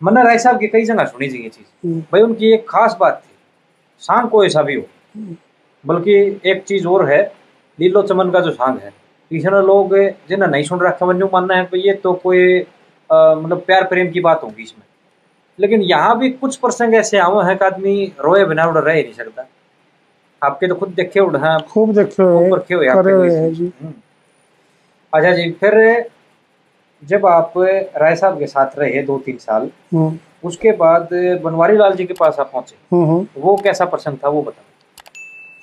S1: मैंने राय साहब की कई जगह सुनी जी ये चीज़।
S2: हम्म,
S1: भाई उनकी एक खास बात थी सांग को ऐसा भी हो बल्कि एक चीज़ और है लीलो चमन का जो सांग है इसमें लोग जिन्हें नहीं सुन रखा मन मानना है कि ये तो कोई मतलब प्यार प्रेम की बात होगी इसमें। लेकिन यहाँ भी कुछ प्रसंग ऐसे आवे हैं कि आदमी रोए बिना उड़ रह ही नहीं सकता। आपके तो खुद देखे उड़ हैं
S2: खूब देखे
S1: रखे हुए हम्म। अच्छा जी फिर जब आप राय साहब के साथ रहे दो तीन साल
S2: हम्म,
S1: उसके बाद बनवारी लाल जी के पास आप पहुँचे।
S2: हम्म।
S1: वो कैसा प्रसंग था वो बताओ।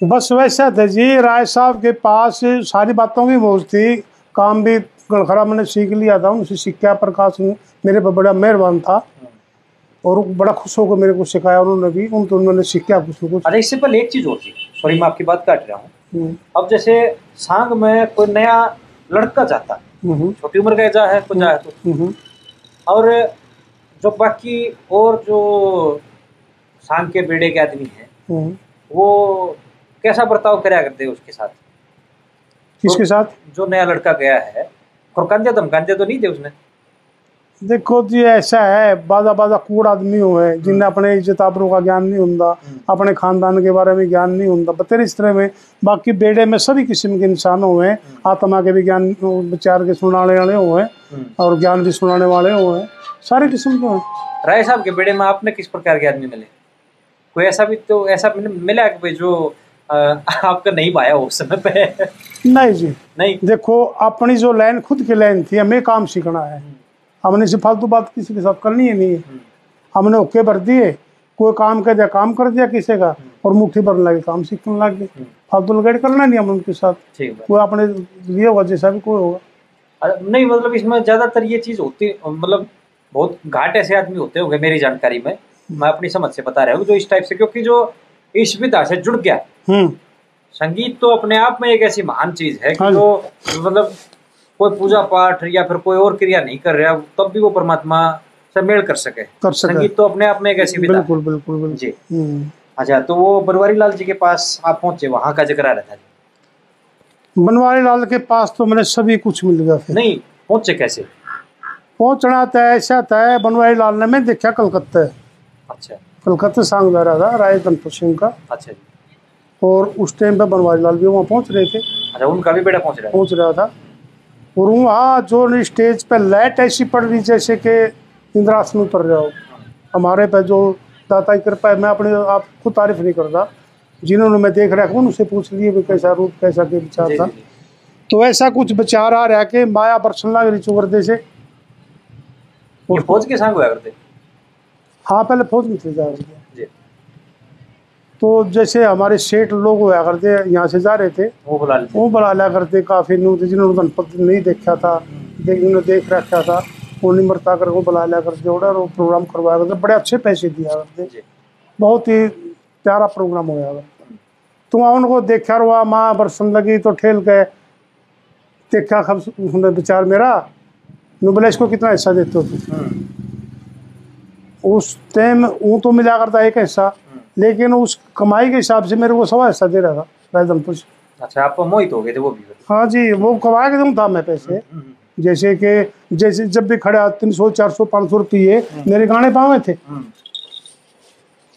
S2: बस वैसा था जी राय साहब के पास सारी बातों की मौज थी। काम भी गड़खड़ा मैंने सीख लिया था उनसे सीखा प्रकाश मेरे पर बड़ा मेहरबान था। और बड़ा खुश होकर मेरे को सिखाया उन्होंने भी उन तो उन्होंने सीखा कुछ न कुछ।
S1: अच्छा इससे पहले एक चीज़ और थी सॉरी मैं आपकी बात काट रहा हूँ।
S2: हम्म,
S1: अब जैसे सांग में कोई नया लड़का जाता है
S2: हम्म,
S1: छोटी उम्र का जा है कुछ जाए तो।
S2: हम्म,
S1: और जो बाकी और जो सांग के बेड़े के आदमी हैं। वो कैसा बर्ताव कराया करते हैं उसके साथ?
S2: किसके साथ?
S1: जो नया लड़का गया है खुरकांदे धमकांदे तो नहीं थे उसने?
S2: देखो जी ऐसा है बाजा बाजा कूड़ आदमी हुए जिन्हें अपने इज़्ज़त आबरू का ज्ञान नहीं होता अपने खानदान के बारे में ज्ञान नहीं होता बतेरे इस तरह में बाकी बेड़े में सभी किस्म के इंसान हुए आत्मा के भी ज्ञान विचार के सुनाने वाले हुए और ज्ञान भी सुनाने वाले हुए सारे किस्म के हुए
S1: राय साहब के बेड़े में आपने किस प्रकार के आदमी मिले? कोई ऐसा भी तो ऐसा मिला कि जो आपका नहीं पाया हो उस समय पे।
S2: नहीं जी।
S1: नहीं।
S2: देखो अपनी जो लाइन खुद की लाइन थी हमें काम सीखना है। हमने से फालतू बात किसी के साथ करनी है नहीं है। हमने ओके भर दिए कोई काम कर दिया काम कर दिया किसी का और मुट्ठी भरने लगे काम सीखने लग फालतू लगाई करना नहीं हम उनके साथ। कोई अपने लिए होगा जैसा भी कोई होगा।
S1: नहीं मतलब इसमें ज़्यादातर ये चीज़ होती मतलब बहुत घाट ऐसे आदमी होते होंगे मेरी जानकारी में। मैं अपनी समझ से बता रहा हूँ जो इस टाइप से क्योंकि जो इस विधा से जुड़ गया।
S2: हम्म।
S1: संगीत तो अपने आप में एक ऐसी महान चीज़ है कि
S2: हाँ। जो।
S1: मतलब कोई पूजा पाठ या फिर कोई और क्रिया नहीं कर रहा तब भी वो परमात्मा से मेल कर सके।
S2: कर सके।
S1: संगीत तो अपने आप में एक ऐसी विधा।
S2: बिल्कुल बिल्कुल बिल्कुल।
S1: जी।
S2: हम्म।
S1: अच्छा तो वो बनवारी लाल जी के पास आप पहुँचे वहाँ का ज़िक्र आ रहा था।
S2: बनवारी लाल के पास तो मैंने सभी कुछ मिल गया फिर।
S1: नहीं पहुँचे कैसे?
S2: पहुँचना था ऐसा था बनवारी लाल ने मैं देखा कलकत्ता।
S1: अच्छा।
S2: कलकत्ता सांग जा था गणपत सिंह का।
S1: अच्छा जी।
S2: और उस टाइम पे बनवारी लाल भी वहाँ पहुँच रहे थे।
S1: अच्छा उनका भी बेटा पहुँच रहा
S2: पहुँच रहा था। और वहाँ जो स्टेज पे लाइट ऐसी पड़ रही जैसे कि इंद्रासन उतर रहा हो। हमारे पे जो दाता की कृपा है मैं अपने आप को तारीफ़ नहीं करता। जिन्होंने मैं देख रहा हूँ उनसे पूछ लिए भी कैसा रूप कैसा के विचार था। तो ऐसा कुछ विचार आ रहा कि माया बरसन लग चुगरदे से।
S1: फौज के संग हुआ करते?
S2: हाँ पहले फौज में थे जा रहे थे। तो जैसे हमारे सेठ लोग हुआ करते यहाँ से जा रहे थे।
S1: वो बुला लेते।
S2: वो बुला लिया करते काफ़ी न्यू थे जिन्होंने नहीं देखा था देख उन्होंने देख रखा था। वो निमरता कर वो बुला लिया करते और प्रोग्राम करवाया करते। बड़े अच्छे पैसे दिया करते। बहुत ही प्यारा प्रोग्राम होया करता। तो वहाँ उनको देखा रुआ माँ बरसन लगी तो ठेल गए देखा खब विचार मेरा नु बोला इसको कितना हिस्सा देते हो
S1: हम्म,
S2: उस टाइम वो तो मिला करता एक हिस्सा लेकिन उस कमाई के हिसाब से मेरे को सवा हिस्सा दे रहा था से
S1: अच्छा आप मोहित हो गए थे वो भी?
S2: हाँ जी वो कमा के दूँ था मैं पैसे।
S1: हम्म,
S2: जैसे कि जैसे जब भी खड़ा तीन सौ चार सौ पाँच सौ रुपये मेरे गाने पावे थे।
S1: हम्म।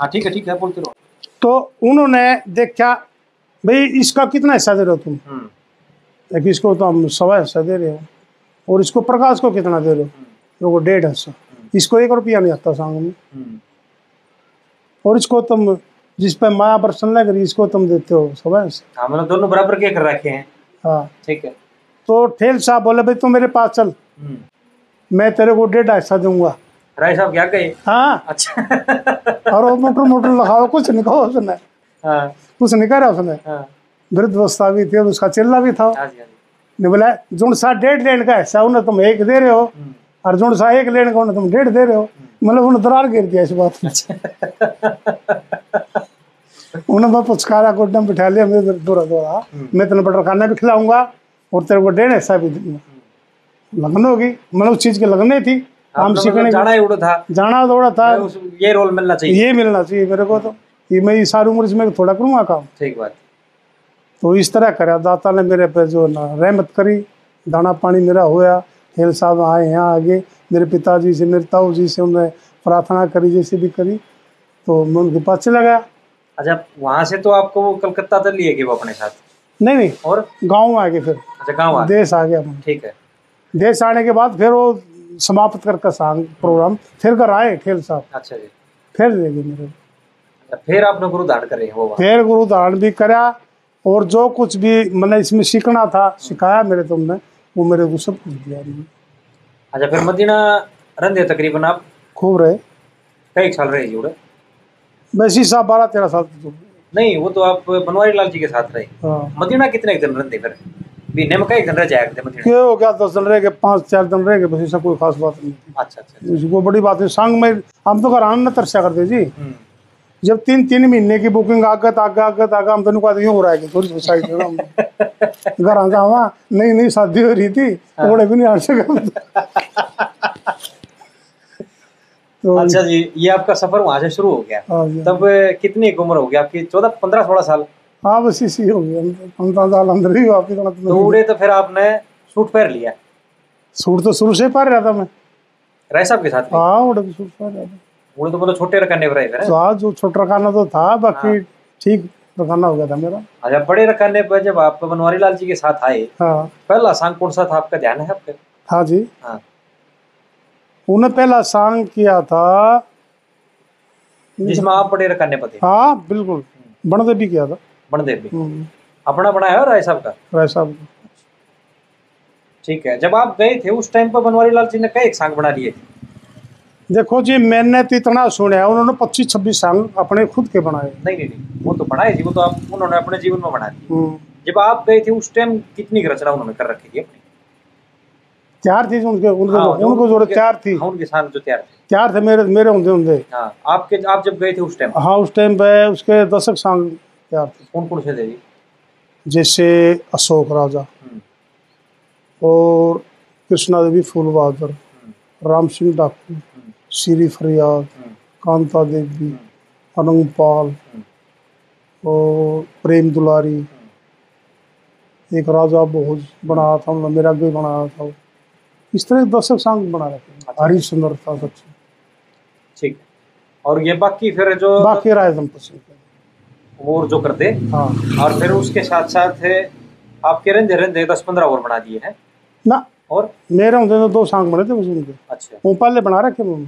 S1: हाँ ठीक है ठीक है बोलते रहो
S2: तो उन्होंने देखा भाई इसका कितना हिस्सा दे रहे हो तुम?
S1: हम्म,
S2: एक इसको तो हम सवा हिस्सा दे रहे हो और इसको प्रकाश को कितना दे रहे हो? तो वो डेढ़ हिस्सा। इसको एक रुपया नहीं आता सांग में।
S1: हम्म,
S2: और इसको तुम जिस पे माया बरसन लग रही इसको तुम देते हो हिस्सा
S1: हाँ। मतलब दोनों बराबर के कर रखे हैं।
S2: हाँ।
S1: ठीक है।
S2: तो ठेल साहब बोले भाई तू मेरे पास चल।
S1: हम्म।
S2: मैं तेरे को डेढ़ हिस्सा दूँगा।
S1: राय साहब क्या कहे?
S2: हाँ।
S1: अच्छा।
S2: और वो मोटर मोटर लगाओ कुछ नहीं कहा उसने।
S1: हाँ।
S2: कुछ नहीं करा उसने।
S1: हाँ।
S2: वृद्ध अवस्था भी थी और उसका चिल्ला भी था।
S1: हाँ हाँ
S2: बोला जो सा डेढ़ लेन का हिस्सा उन्हें तुम एक दे रहे हो।
S1: हम्म,
S2: और सा एक लेन का तुम डेढ़ दे रहे हो। मतलब उन्हें दरार गिर दिया इस बात में उन्हें मैं पुचकारा गोड्डम बिठा लिया मेरे दौरा दौरा। मैं तेने बटर खाना भी खिलाऊँगा और तेरे को डेढ़ हिस्सा भी दूँगा। लगन होगी। मतलब उस चीज़ की लगने थी। काम सीखने
S1: मतलब जाना ही उड़ा था।
S2: जाना दौड़ा था।
S1: ये रोल मिलना चाहिए।
S2: ये मिलना चाहिए मेरे को तो। ये मैं सारी उम्र इसमें थोड़ा करूँगा काम।
S1: ठीक बात।
S2: तो इस तरह करा। दाता ने मेरे पे जो ना रहमत करी। दाना पानी मेरा होया। हेल साहब आए यहाँ आगे। मेरे पिताजी से मेरे ताऊ जी से उन्होंने प्रार्थना करी जैसे भी करी तो मैं उनके पास चला गया
S1: अच्छा वहाँ से तो आपको वो कलकत्ता तक लिए गए वो अपने साथ?
S2: नहीं नहीं
S1: और?
S2: गाँव आ गए फिर।
S1: अच्छा गाँव आ
S2: देश आ गया
S1: ठीक है।
S2: देश आने के बाद फिर वो समाप्त करके सांग प्रोग्राम फिर घर आए खेल साहब।
S1: अच्छा जी।
S2: फिर ले गए मेरे।
S1: अच्छा, फिर आपने गुरु धारण करे वो
S2: फिर गुरु धारण भी करा और जो कुछ भी मैंने इसमें सीखना था सिखाया मेरे तुमने वो मेरे को सब कुछ दिया उन्होंने।
S1: अच्छा फिर मदीना रंधे तकरीबन आप?
S2: खूब रहे।
S1: कई साल रहे जुड़े?
S2: वैसे ही साहब बारह तेरह साल तो
S1: नहीं वो तो आप बनवारी लाल जी के साथ रहे।
S2: हाँ।
S1: मदीना कितने एक दिन रंधे फिर? महीने में कई दिन रह जाया करते मदीना?
S2: क्या? हो गया दस दिन रह गए पाँच चार दिन रह गए बस ऐसा कोई खास बात नहीं।
S1: अच्छा अच्छा
S2: इसको बड़ी बात है संग में हम तो घर आना तरसा करते जी।
S1: हम्म,
S2: जब तीन तीन महीने की बुकिंग आगत आगे आगत आगे हम तो कहते हो रहा है थोड़ी सी साइड में हम घर आगा वहाँ नई नई शादी हो रही थी थोड़े भी नहीं आ सके तो।
S1: अच्छा जी ये आपका सफ़र वहाँ से शुरू हो गया।
S2: हाँ
S1: तब कितनी उम्र हो गई आपकी? चौदह पंद्रह सोलह साल?
S2: हाँ बस इसी हो गया। पंद्रह साल अंदर ही वापिस
S1: तो उड़े तो फिर आपने सूट पहन लिया।
S2: सूट तो शुरू से पा रहा था मैं।
S1: राय साहब के साथ
S2: हाँ उड़े भी सुर सा ज़्यादा
S1: वो तो मतलब छोटे रखने पर फिर
S2: तो आज जो छोटा रखाना तो था बाकी ठीक रखाना हो गया था मेरा।
S1: अच्छा बड़े रखने पर जब आप बनवारी लाल जी के साथ आए
S2: हाँ।
S1: पहला सांग कौन सा था आपका ध्यान है आपके?
S2: हाँ जी।
S1: हाँ।
S2: उन्हें पहला सॉन्ग किया था।
S1: जिसमें आप बड़े रखने पर थे?
S2: हाँ बिल्कुल। बनदे भी किया था।
S1: बनदेव भी।
S2: हम्म,
S1: अपना बनाया राय साहब का?
S2: राय साहब।
S1: ठीक है जब आप गए थे उस टाइम पर बनवारी लाल जी ने कई सांग बना लिए थे।
S2: देखो जी मैंने तो इतना सुना उन्होंने पच्चीस छब्बीस साल अपने खुद के बनाए।
S1: नहीं नहीं नहीं वो तो बनाए जी वो तो आप उन्होंने अपने जीवन में बना दिए
S2: हम्म,
S1: जब आप गए थे उस टाइम कितनी रचना उन्होंने कर रखी थी अपनी?
S2: चार थी उनके उनके
S1: हाँ,
S2: जो- उनको जो चार थी।
S1: हाँ उनके साथ जो तैयार थे।
S2: चार थे मेरे मेरे होंगे होंगे
S1: हाँ आपके आप जब गए थे उस टाइम
S2: हाँ उस टाइम पे उसके दशक सॉन्ग तैयार थे।
S1: कौन कौन से थे जी?
S2: जैसे अशोक राजा
S1: हम्म,
S2: और कृष्णा देवी फूल बहादुर
S1: हम्म,
S2: राम सिंह डाकू। श्री फरियाद
S1: हम्म,
S2: कांता देवी
S1: हम्म,
S2: अनंगपाल
S1: हम्म,
S2: और प्रेम दुलारी। एक राजा भोज बनाया था मतलब मेरा भी बनाया था। इस तरह के दशक सॉन्ग बना रखे
S1: अच्छा।
S2: हरिश्चंद्र था सबसे
S1: ठीक। और ये बाकी फिर जो
S2: बाकी राय दंपति
S1: और जो करते
S2: हाँ?
S1: और फिर उसके साथ साथ आपके रंधे रंधे दस पंद्रह और बना दिए हैं।
S2: ना
S1: और?
S2: मेरे होंगे तो दो सॉन्ग बने थे उसके
S1: अच्छा।
S2: वो पहले बना रखे उन्होंने।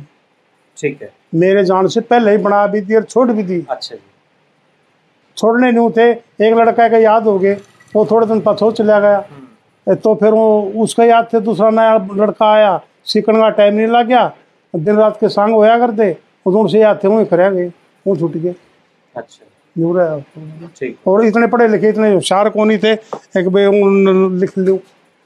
S1: ठीक है।
S2: मेरे जान से पहले ही बना भी दी और छोड़ भी दी
S1: अच्छा जी।
S2: छोड़ने नहीं थे। एक लड़का का याद हो गए वो थोड़े दिन पछो चला गया।
S1: हम्म,
S2: तो फिर वो उसका याद थे दूसरा नया लड़का आया। सीखने का टाइम नहीं लग गया। दिन रात के संग होया करते। वो से याद थे वहीं करे गए। वो छूट गए।
S1: अच्छा।
S2: और इतने पढ़े लिखे इतने होशियार कौन नहीं थे। एक उन लिख लूँ।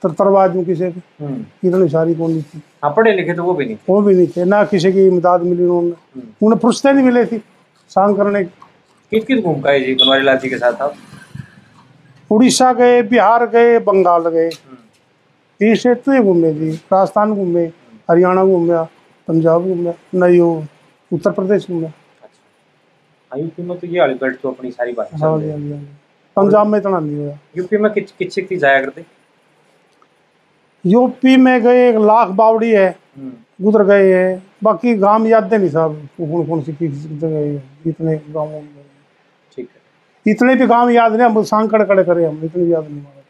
S2: तर तरवा किसी के
S1: हम्म,
S2: इतनी होशियारी कौन नहीं थी
S1: हाँ पढ़े लिखे तो वो भी नहीं
S2: वो भी नहीं थे। ना किसी की इमदाद मिली उन्होंने।
S1: हम्म,
S2: उन्हें फुर्सतें नहीं मिली थी सांग करने की।
S1: किस किस घूम गए जी? बनवारी लाल जी के साथ आप?
S2: उड़ीसा गए बिहार गए बंगाल गए।
S1: हम्म,
S2: ये स्टेट तो घूमे जी। राजस्थान घूमे हरियाणा घूमया पंजाब घूमया नहीं उत्तर प्रदेश घूमया
S1: अच्छा। हाँ यूपी में तो ये बेल्ट तो अपनी सारी बात
S2: हाँ हाँ। हाँ पंजाब में इतना नहीं हुआ
S1: यूपी में किच किच की जाया करते?
S2: यूपी में गए एक लाख बावड़ी है
S1: हम्म,
S2: उधर गए है। बाकी गाँव याद नहीं साहब कौन कौन सी गए इतने गाँवों में।
S1: ठीक है।
S2: इतने भी गाँव याद नहीं हम सांग कड़े करे हम इतने याद नहीं हमारे।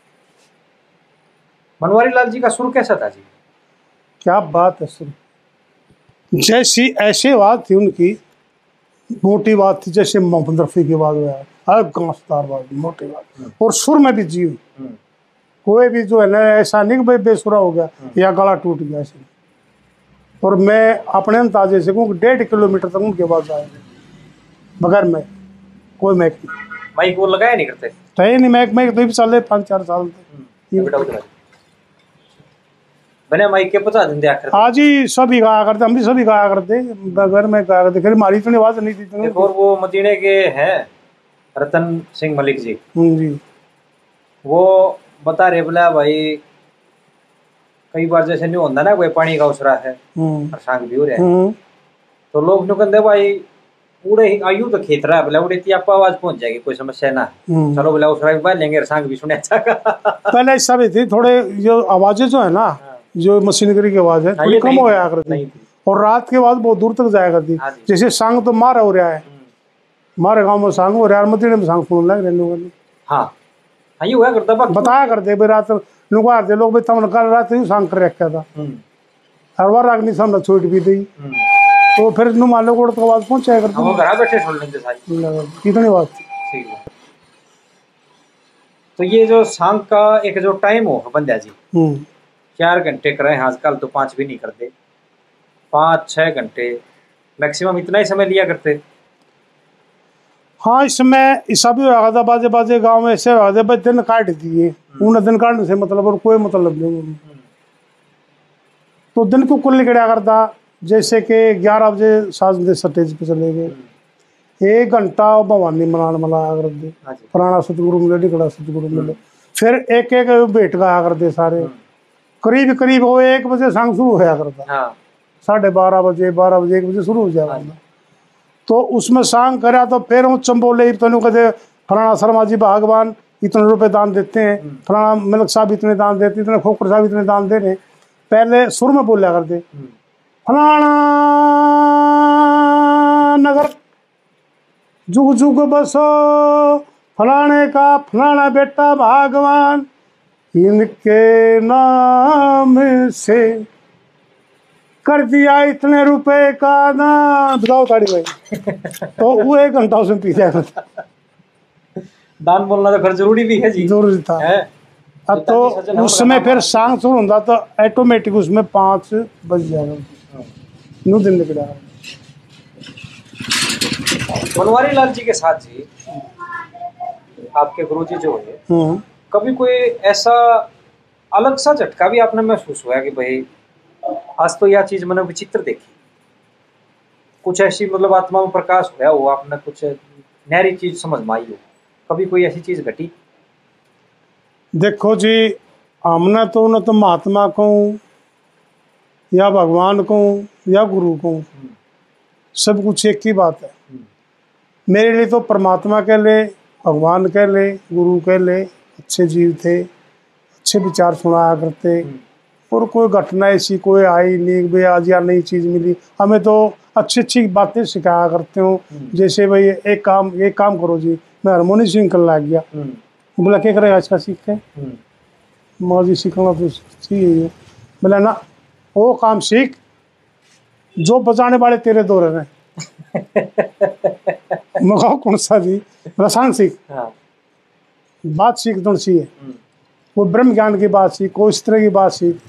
S1: बनवारी लाल जी का सुर कैसा था जी?
S2: क्या बात है सुर जैसी ऐसी बात थी उनकी मोटी बात थी जैसे मोहम्मद रफ़ी की बात हुआ हर गांसदार बात मोटी बात। और सुर में भी जीव
S1: हम्म,
S2: कोई भी जो है ना ऐसा नहीं कि भाई बेसुरा हो गया या गला टूट गया ऐसे। और मैं अपने अंदाजे से कहूँ डेढ़ किलोमीटर तक उनके पास जाएँगे बगैर मैं कोई मैक नहीं
S1: माइक वो लगाया नहीं करते?
S2: तय नहीं मैक मैक तो भी चले पाँच चार साल
S1: हम्म। बने माइक के पता दिन आखिर
S2: आज ही सभी गाया करते हम भी सभी गाया करते बगैर मैं गाया करते फिर हमारी इतनी आवाज़ नहीं थी
S1: और वो मदीने के हैं रतन सिंह मलिक जी।
S2: हम्म, जी।
S1: वो बता रहे बोला भाई कई बार जैसे नहीं होता ना कोई पानी का उसरा है
S2: हम्म,
S1: और सांग भी हो रहा है।
S2: हम्म,
S1: तो लोग नु कहते भाई उड़े ही आयु तो खेत रहा है बोला उड़े आपको आवाज़ पहुँच जाएगी कोई समस्या ना
S2: हम्म।
S1: चलो बोला उसरा भी बाल लेंगे सांग भी सुने अच्छा
S2: पहले ऐसा भी थी थोड़े जो आवाज़ें जो है ना जो मशीनरी की आवाज़ है
S1: हाँ,
S2: थोड़ी कम हो जाया करती। और रात के बाद बहुत दूर तक जाया करती।
S1: हाँ
S2: जैसे सांग तो मार हो रहा है। मारे गाँव में सांग हो रहा है मदीने में सांग सुन लग रहे लोगों ने
S1: हाँ। हाँ ये हुआ करता बाकी
S2: बताया करते भाई रात लोग आते लोग भाई तमन कल रात ही सांग कर रखा था।
S1: हम्म,
S2: हर बार अग्नि सामने छूट भी दी
S1: हम्म।
S2: तो फिर नु मान लो तो आवाज़ पहुँचाया
S1: हम
S2: करती
S1: घर बैठे सुन लेते सारी।
S2: इतनी बात?
S1: ठीक है। तो ये जो सांग का एक जो टाइम हो बंदा जी
S2: हम्म।
S1: चार घंटे कर रहे हैं आजकल तो पाँच भी नहीं करते। पाँच छः घंटे मैक्सिमम इतना ही समय लिया करते।
S2: हाँ इसमें ऐसा भी था बाजे बाजे गाँव में ऐसे हुआ था दिन काट दिए। उन्हें दिन काटने से मतलब और कोई मतलब नहीं तो दिन को कुल निकड़ा करता जैसे कि ग्यारह बजे सात बजे स्टेज पे चले गए। एक घंटा भवानी मनान मलाया कर दे।
S1: हाँ
S2: पुराना सतगुरु मिले निकला सतगुरु मिले। फिर एक एक भेंट गाया करते सारे। करीब करीब वो एक बजे संग शुरू होया करता
S1: हाँ।
S2: साढ़े बारह बजे बारह बजे एक बजे शुरू हो जाएगा तो उसमें सांग करा तो फिर वो चंबोले तनु कहते फलाना शर्मा जी भगवान इतने रुपए दान देते हैं फलाना मलक साहब इतने दान देते इतने खोकर साहब इतने दान दे रहे हैं। पहले सुर में बोला करते
S1: हम्म,
S2: फलाना नगर जुग जुग बसो फलाने का फलाना बेटा भगवान इनके नाम से कर दिया इतने रुपए का ना। बताओ ताड़ी भाई। तो वो एक घंटा उसमें पी जाएगा
S1: दान बोलना तो फिर ज़रूरी भी है जी।
S2: ज़रूरी था।
S1: है?
S2: अब तो उस समय फिर सांग शुरू होता तो ऑटोमेटिक उसमें पाँच बज जाएगा नौ दिन निकल जाएगा
S1: बनवारी लाल जी के साथ जी आपके गुरु जी जो है
S2: हम्म।
S1: कभी कोई ऐसा अलग सा झटका भी आपने महसूस हुआ कि भाई आज तो यह चीज़ मैंने विचित्र देखी। कुछ ऐसी मतलब आत्मा में प्रकाश हुआ हो आपने कुछ नहरी चीज़ समझ में आई हो। कभी कोई ऐसी चीज़ घटी?
S2: देखो जी हमने तो न तो महात्मा को या भगवान को या गुरु को सब कुछ एक ही बात है। मेरे लिए तो परमात्मा कह ले भगवान कह ले गुरु कह ले अच्छे जीव थे अच्छे विचार सुनाया करते। और कोई घटना ऐसी कोई आई नहीं भाई आज या नई चीज़ मिली। हमें तो अच्छी अच्छी बातें सिखाया करते हो। जैसे भाई एक काम एक काम करो जी मैं हारमोनी स्विंग कर लग गया। बोला क्या करेगा इसका सीख के जी सीखना तो चाहिए है बोला ना वो काम सीख जो बजाने वाले तेरे दो रहे मैं कहा कौन सा जी? रसान सीख।
S1: हाँ।
S2: बात सीख तो चाहिए वो ब्रह्म ज्ञान की बात सीख कोई इस तरह की बात सीख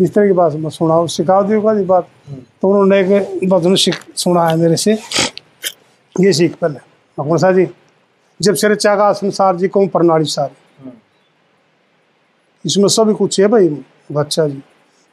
S2: इस तरह की बात मैं सुनाओ सिखा दी होगा बात। तो उन्होंने एक भजन सीख सुना है मेरे से। ये सीख पहले सा जी? जब सिर चागा संसार जी कहूँ प्रणाली सारी। इसमें सभी कुछ है भाई, बच्चा जी।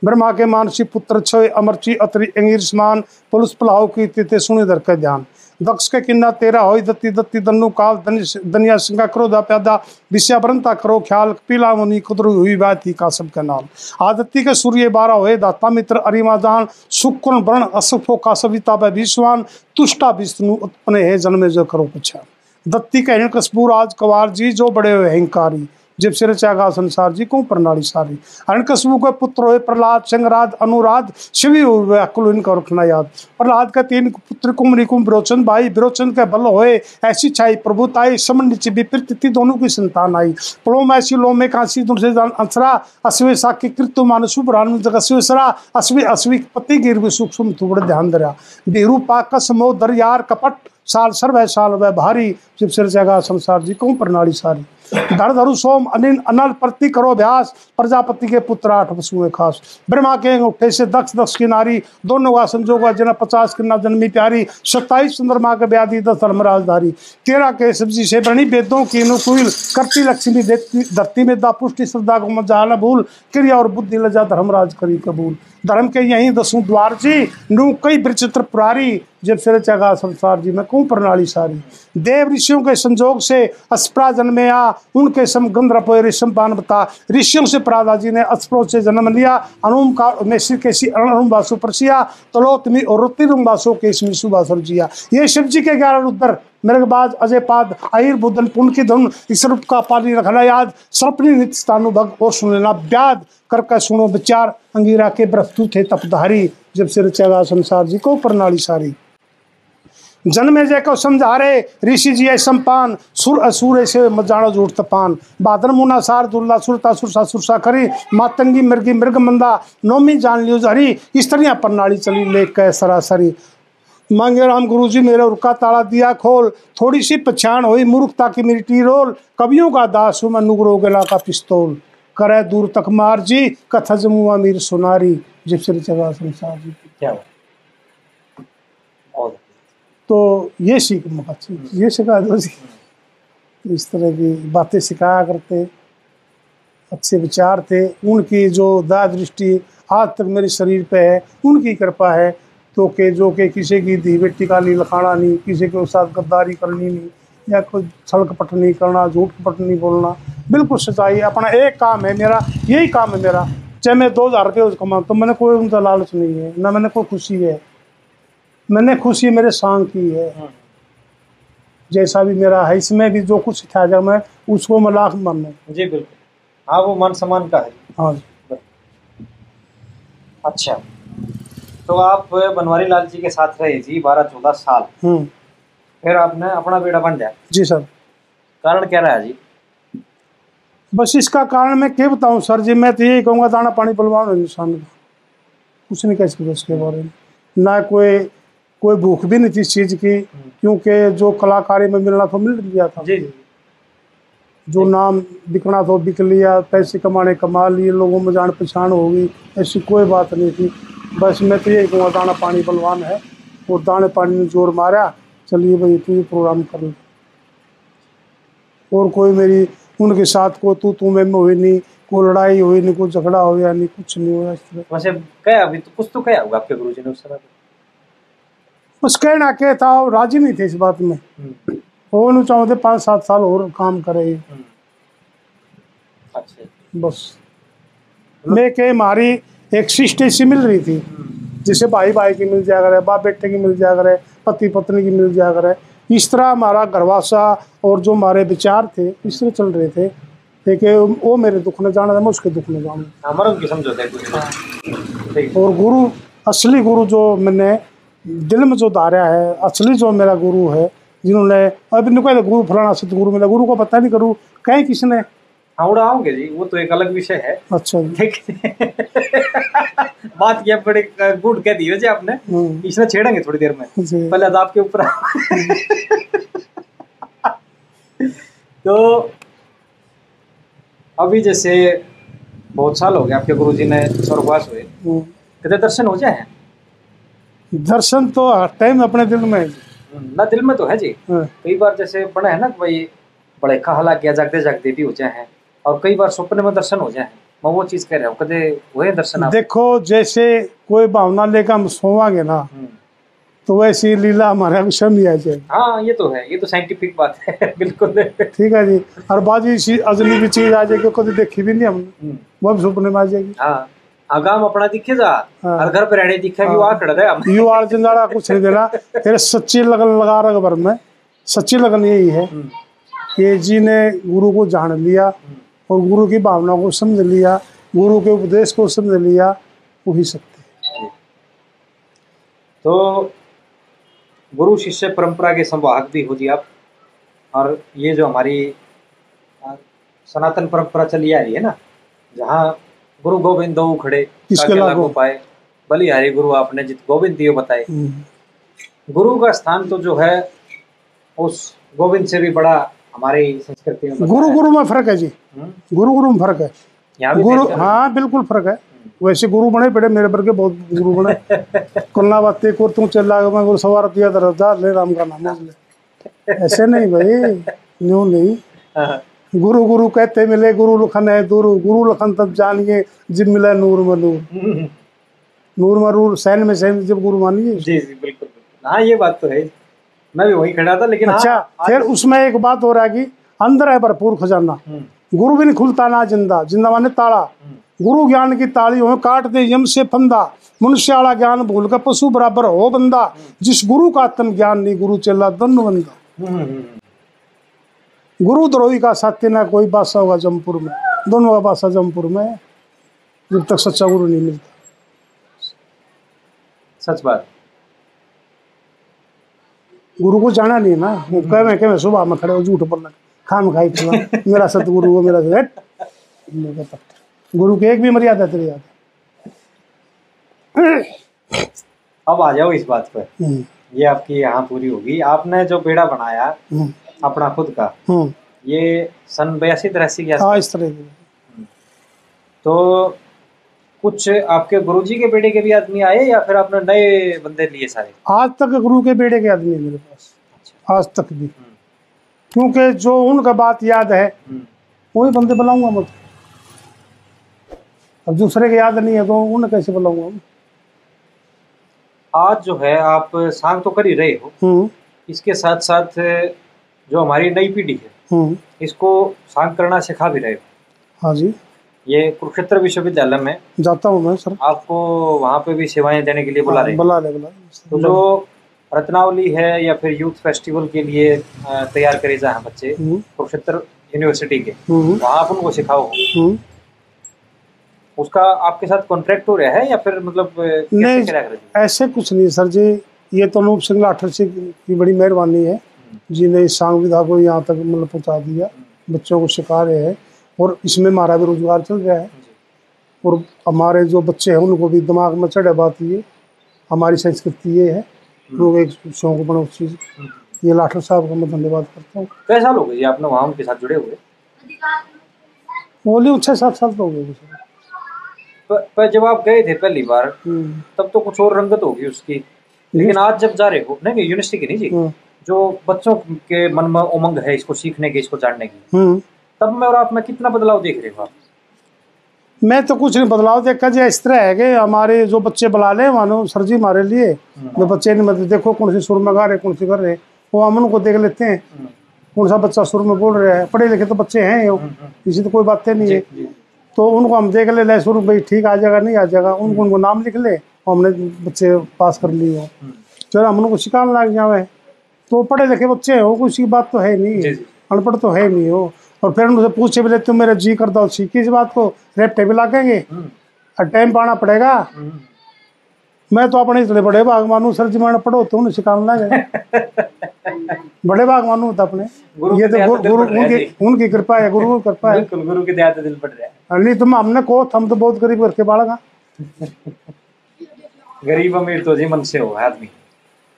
S2: ब्रह्मा के मानसी पुत्र छय अमरची अतरी अंगीर समान, पुलिस पलाव की तिथे सुने दर के ध्यान। दक्ष के किन्ना तेरा होई, दत्ती दत्ती दन्नु काल दनि- दनिया सिंगा क्रोधा प्यादा, विषया बरंता करो ख्याल, पीला मुनि कुदरु हुई बात का सबका नाम आदत्ती के सूर्य बारह होए, दाता मित्र अरिमा दान शुक्र वर्ण असुफो का सविता विश्वान, तुष्टा विष्णु उत्पन्न है, जन्मे जो करो पछा दत्ती के हिरण कस्बू राज कवार जी, जो बड़े हुए अहंकारी। जब सिर चागा संसार जी, को प्रणाली सारी? हरणकसबू के पुत्र हुए, प्रहलाद संगराज अनुराध शिवी अकुल इनका रखना याद। प्रहलाद के तीन पुत्र कुमरी कुम विरोचन भाई विरोचन के बल होए, ऐसी छाई प्रभुताई समन नीचे विपरीत थी दोनों की संतान आई। प्लोम ऐसी लोमे कांसी तुमसे जान अंसरा अश्वे साकी कृत्य मानसु ब्राह्मण जगत सरा अश्वे अश्वी पति गिर सूक्ष्म थोड़े ध्यान दरिया बेरू पाकस मो दरियार कपट, साल सर्व साल वह भारी, जब सिर जगा संसार जी कहूँ प्रणाली सारी? धर धरु सोम अनिल अनल प्रति करो अभ्यास, प्रजापति के पुत्र आठ वसुए खास। ब्रह्मा के उठे से दक्ष दक्ष की नारी, दोनों का संजोग जना पचास किन्ना जन्मी प्यारी, सत्ताईस चंद्रमा के व्याधि दस धर्मराजधारी तेरह के सब्ज़ी से बनी वेदों की अनुकूल करती लक्ष्मी देती धरती में दा पुष्टि श्रद्धा को मज़ा भूल, क्रिया और बुद्धि लजा धर्मराज करी कबूल। धर्म के यही दसों द्वार जी, नू कई विचित्र पुरारी जब सिर चगा संसार जी। में कौन प्रणाली सारी। देव ऋषियों के संजोग से अस्प्रा जन्मे आ, उनके सम गंधर्व ऋषम पान बता। ऋषियों से प्रादा जी ने अस्प्रो से जन्म लिया। अनुम का में श्री केसी अनुम वासु प्रसिया, तलोतमी और रुतिरुम वासु केसमी सुबासुर जिया। ये शिव जी के ग्यारह रुद्र, मृगबाज अजय पाद आहिर बुद्धन पुण्य धुन, इस रूप का पाली रखना याद। सपनी नित्य स्थानुभग और सुन लेना ब्याद करके सुनो विचार, अंगीरा के प्रस्तुत थे तपधारी, जब सिर चगा संसार जी को प्रणाली सारी। जन्मे जय को समझारे, ऋषि जी ऐ संपान, सुर असुर ऐसे मजाणो झूठ तपान। बादर मुना सार, दुर्ला सुरता सुरसा सुरसा करी मातंगी मृगी मृग मंदा, नौमी जान लियो हरी इस तरह प्रणाली चली ले कह सरासरी। मांगे राम गुरु जी, मेरे उर्का ताला दिया खोल, थोड़ी सी पहचान हुई मूर्खता की मेरी टी रोल, कवियों का दास हूँ, मैं नुगरो गला का पिस्तौल। करे दूर तक मार जी कथा जमुआ मीर सुनारी जिप सिर चगा संसार जी।
S1: क्या
S2: तो ये सीख मौका ये सिखा दो जी। इस तरह की बातें सिखाया करते अच्छे विचार थे। उनकी जो दया दृष्टि आज तक मेरे शरीर पे है उनकी कृपा है। तो के जो के किसी की धी बेटी का नहीं लखाना नहीं किसी के साथ गद्दारी करनी नहीं या कोई छल कपट नहीं करना झूठ कपट नहीं बोलना। बिल्कुल सच्चाई अपना एक काम है मेरा यही काम है मेरा। चाहे मैं दो हज़ार रुपये कमाऊँ तो मैंने कोई उनका लालच नहीं है ना मैंने कोई खुशी है। मैंने खुशी मेरे सांग की है। जैसा भी मेरा है इसमें भी जो कुछ सिखाया जाए मैं उसको मैं लाख मानूँ
S1: जी बिल्कुल। हाँ वो मान सम्मान का है।
S2: हाँ जी।
S1: अच्छा। तो आप बनवारी लाल जी के साथ रहे जी बारह चौदह साल।
S2: हम्म।
S1: फिर आपने अपना बेटा बन जाए।
S2: जी सर।
S1: कारण क्या रहा जी?
S2: बस इसका कारण मैं क्या बताऊँ सर जी मैं तो यही कहूँगा दाना पानी पलवान इंसान का कुछ नहीं कह सकते उसके बारे में। ना कोई कोई भूख भी नहीं थी इस चीज़ की क्योंकि जो कलाकारी में मिलना था मिल गया था।
S1: जी जी।
S2: जो नाम बिकना था बिक लिया पैसे कमाने कमा लिए लोगों में जान पहचान होगी ऐसी कोई बात नहीं थी। बस मैं तो यही कहूँगा दाना पानी बलवान है। और दाने पानी ने ज़ोर मारा चलिए भाई तू ये प्रोग्राम कर ले। और कोई मेरी उनके साथ को तू तू में हुई नहीं कोई लड़ाई हुई नहीं कोई झगड़ा हो या नहीं कुछ नहीं हुआ इस तरह।
S1: वैसे क्या अभी तो कुछ तो क्या होगा आपके गुरु ने उस समय।
S2: बस कहना क्या था राज़ी नहीं थे इस बात में।
S1: हम्म,
S2: वो नहीं चाहते पाँच सात साल और काम करे।
S1: हम्म। अच्छा।
S2: बस। मैं के मारी एक सिस्टर सी मिल रही थी जिसे भाई भाई की मिल जाया करे बाप बेटे की मिल जाया करे पति पत्नी की मिल जाया करे। इस तरह हमारा घरवासा और जो हमारे विचार थे इस तरह चल रहे थे। कि वो मेरे दुख ने जाना था मैं उसके दुख ने जाना
S1: हमारा उनकी समझौता है
S2: और गुरु असली गुरु जो मैंने दिल में जो धारा है असली जो मेरा गुरु है जिन्होंने अभी नहीं कहते गुरु फलाना से गुरु मेरा गुरु को पता नहीं करूँ कहीं किसने
S1: हाँ उड़ा आओगे जी वो तो एक अलग विषय है।
S2: अच्छा
S1: ठीक बात किया बड़े गुड कह दी जी आपने। इसने छेड़ेंगे थोड़ी देर में। पहले तो आपके ऊपर तो अभी जैसे बहुत साल हो गए आपके गुरुजी ने स्वर्गवास हुए।
S2: हम्म।
S1: कितने दर्शन हो जाए हैं?
S2: दर्शन तो हर टाइम अपने दिल में है
S1: ना दिल में तो है जी।
S2: हाँ,
S1: कई बार जैसे बड़ा है ना कि भाई बड़े कहाला गया जागते जागते भी हो जाए हैं। और कई बार सपने में दर्शन हो जाए। मैं वो चीज़ कह रहा हूँ कदे हुए दर्शन आप
S2: देखो जैसे कोई भावना लेकर हम सोवांगे ना
S1: हम्म।
S2: तो वैसी लीला हमारे विषय में आ जाएगी।
S1: हाँ ये तो है ये तो साइंटिफिक बात है बिल्कुल।
S2: ठीक है जी। और बाजी अजनी भी चीज़ आ जाएगी कभी देखी भी नहीं हमने।
S1: हम्म।
S2: वो भी सपने में आ जाएगी।
S1: हाँ आगाम अपना दिखे जा
S2: हाँ।
S1: और घर पे रहने दिखे भी वहाँ खड़ा रहे
S2: यू आर जिंदाड़ा कुछ नहीं देना। तेरे सच्ची लगन लगा रहा भर में। सच्ची लगन यही है
S1: हम्म,
S2: कि जी ने गुरु को जान लिया और गुरु की भावना को समझ लिया गुरु के उपदेश को समझ लिया वही सत्य है
S1: तो गुरु शिष्य परंपरा के संवाहक भी हो जी आप और ये जो हमारी सनातन परंपरा चली आ रही है ना जहाँ गुरु गोविंद दो खड़े
S2: लागू?
S1: पाए बलिहारी गुरु आपने जित गोविंद दियो बताए
S2: हम्म।
S1: गुरु का स्थान तो जो है उस गोविंद से भी बड़ा हमारी संस्कृति में
S2: गुरु गुरु में फ़र्क है जी।
S1: हम्म,
S2: गुरु गुरु में फ़र्क है। गुरु
S1: हाँ।
S2: बिल्कुल फ़र्क है। वैसे गुरु बने पड़े मेरे पर के बहुत गुरु बने। कुलना बातें को तू चला मैं गुरु सवार दिया दर जा ले राम का नाम ले। ऐसे नहीं भाई न्यू नहीं।
S1: हाँ,
S2: गुरु गुरु कहते मिले गुरु लखन है दूर। गुरु लखन तब जानिए जब मिला नूर में नूर।
S1: हम्म,
S2: नूर में नूर सैन में सैन जब गुरु मानिए।
S1: जी जी बिल्कुल। हाँ ये बात तो है। मैं भी वहीं खड़ा था लेकिन
S2: अच्छा फिर उसमें एक बात हो रहा है कि अंदर है भरपूर खजाना।
S1: हम्म,
S2: गुरु भी नहीं खुलता ना ज़िंदा। ज़िंदा माने ताला।
S1: हम्म,
S2: गुरु ज्ञान की ताली हो काट दे यम से फंदा। मनुष्य वाला ज्ञान भूल कर पशु बराबर हो बंदा। जिस गुरु का आत्म ज्ञान नहीं गुरु चेला दंड बंदा।
S1: हम्म, हम्म,
S2: गुरु द्रोही का सत्य ना कोई बासा होगा जमपुर में। दोनों का बासा जमपुर में। जब तक सच्चा गुरु नहीं मिलता।
S1: सच बात।
S2: गुरु को जाना नहीं ना। कह मैं कह मैं सुबह में खड़े हो झूठ बोलना खाम खाई खिला मेरा सतगुरु वो मेरा पत्थर। गुरु की एक भी मर्यादा तेरी याद
S1: अब आ जाओ इस बात पर।
S2: हम्म,
S1: ये आपकी यहाँ पूरी होगी। आपने जो बेड़ा बनाया
S2: हम्म,
S1: अपना खुद का
S2: हम्म।
S1: ये सन बयासी तिरासी के
S2: हाँ इस तरह
S1: तो कुछ आपके गुरुजी के बेटे के भी आदमी आए या फिर आपने नए बंदे लिए सारे?
S2: आज तक गुरु के बेड़े के आदमी है मेरे पास। आज तक भी।
S1: हम्म,
S2: क्योंकि जो उनका बात याद है
S1: हम्म,
S2: वही बंदे बुलाऊँगा मैं। अब दूसरे के याद नहीं है तो उन्हें कैसे बुलाऊँगा
S1: आज जो है आप सांग तो कर ही रहे हो।
S2: हम्म।
S1: इसके साथ साथ जो हमारी नई पीढ़ी है इसको सांग करना सिखा भी रहे हो।
S2: हाँ जी।
S1: ये कुरुक्षेत्र विश्वविद्यालय में
S2: जाता हूँ मैं सर।
S1: आपको वहाँ पे भी सेवाएँ देने के लिए बुला रहे हैं?
S2: बुला ले बुला।
S1: तो जो रत्नावली है या फिर यूथ फेस्टिवल के लिए तैयार करे जाए बच्चे
S2: हम्म,
S1: कुरुक्षेत्र यूनिवर्सिटी के
S2: हम्म,
S1: वहाँ आप उनको सिखाओ।
S2: हम्म।
S1: उसका आपके साथ कॉन्ट्रैक्ट हो रहा है या फिर मतलब
S2: नहीं
S1: रहे?
S2: ऐसे कुछ नहीं सर जी ये तो अनूप सिंह लाठर सिंह की बड़ी मेहरबानी है। जिन्हें सांग विधा को यहाँ तक मतलब पहुँचा दिया। बच्चों को सिखा रहे हैं। और इसमें हमारा भी रोज़गार चल रहा है। और हमारे जो बच्चे हैं उनको भी दिमाग में चढ़े बात ये हमारी संस्कृति ये है। लोग एक शौक बना उस चीज़ ये लाठर साहब का मैं धन्यवाद करता हूँ।
S1: कई साल हो गए आपने वहाँ उनके साथ जुड़े हुए?
S2: बोली छः सात साल तो हो गए
S1: पर, जब आप गए थे पहली बार
S2: हम्म,
S1: तब तो कुछ और रंगत होगी उसकी। लेकिन आज जब जा रहे हो नहीं नहीं यूनिवर्सिटी की नहीं जी।
S2: हम्म,
S1: जो बच्चों के मन में उमंग है इसको सीखने की इसको जानने की।
S2: हम्म।
S1: तब में और आप में कितना बदलाव देख रहे हो आप?
S2: मैं तो कुछ नहीं बदलाव देखा जी इस तरह है कि हमारे जो बच्चे बुला ले मानो सर जी हमारे लिए वे बच्चे नहीं मतलब देखो कौन सी सुर में गा रहे कौन सी कर रहे वो हम उनको देख लेते हैं।
S1: हम्म,
S2: कौन सा बच्चा सुर में बोल रहा है पढ़े लिखे तो बच्चे हैं ये इसी तो कोई बातें नहीं है। तो उनको हम देख ले ले सुर भाई ठीक आ जाएगा नहीं आ जाएगा उनको उनको नाम लिख ले हमने बच्चे पास कर लिए हो।
S1: हम्म,
S2: फिर हम उनको सिखाने लग जावे तो पढ़े लिखे बच्चे हो कोई सी बात तो है नहीं।
S1: जी जी।
S2: अनपढ़ तो है नहीं हो और फिर उनसे पूछे बोले तुम मेरा जी कर दो सीखी इस बात को? रेपटे भी लागेंगे?
S1: हम्म,
S2: और टाइम पाना पड़ेगा?
S1: हम्म,
S2: मैं तो अपने इतने बड़े बागवान हूँ सर जी मैंने पढ़ो तो उन्हें सिखाने लगे बड़े बागवान हूँ तो अपने। ये तो गुरु गुरु
S1: है
S2: उनकी उनकी कृपा है गुरु की कृपा है।
S1: बिल्कुल गुरु की दया से दिल बढ़ रहा है।
S2: नहीं तुम हमने को हम तो बहुत गरीब करके बालगा
S1: गरीब अमीर तो जी मन से हो आदमी।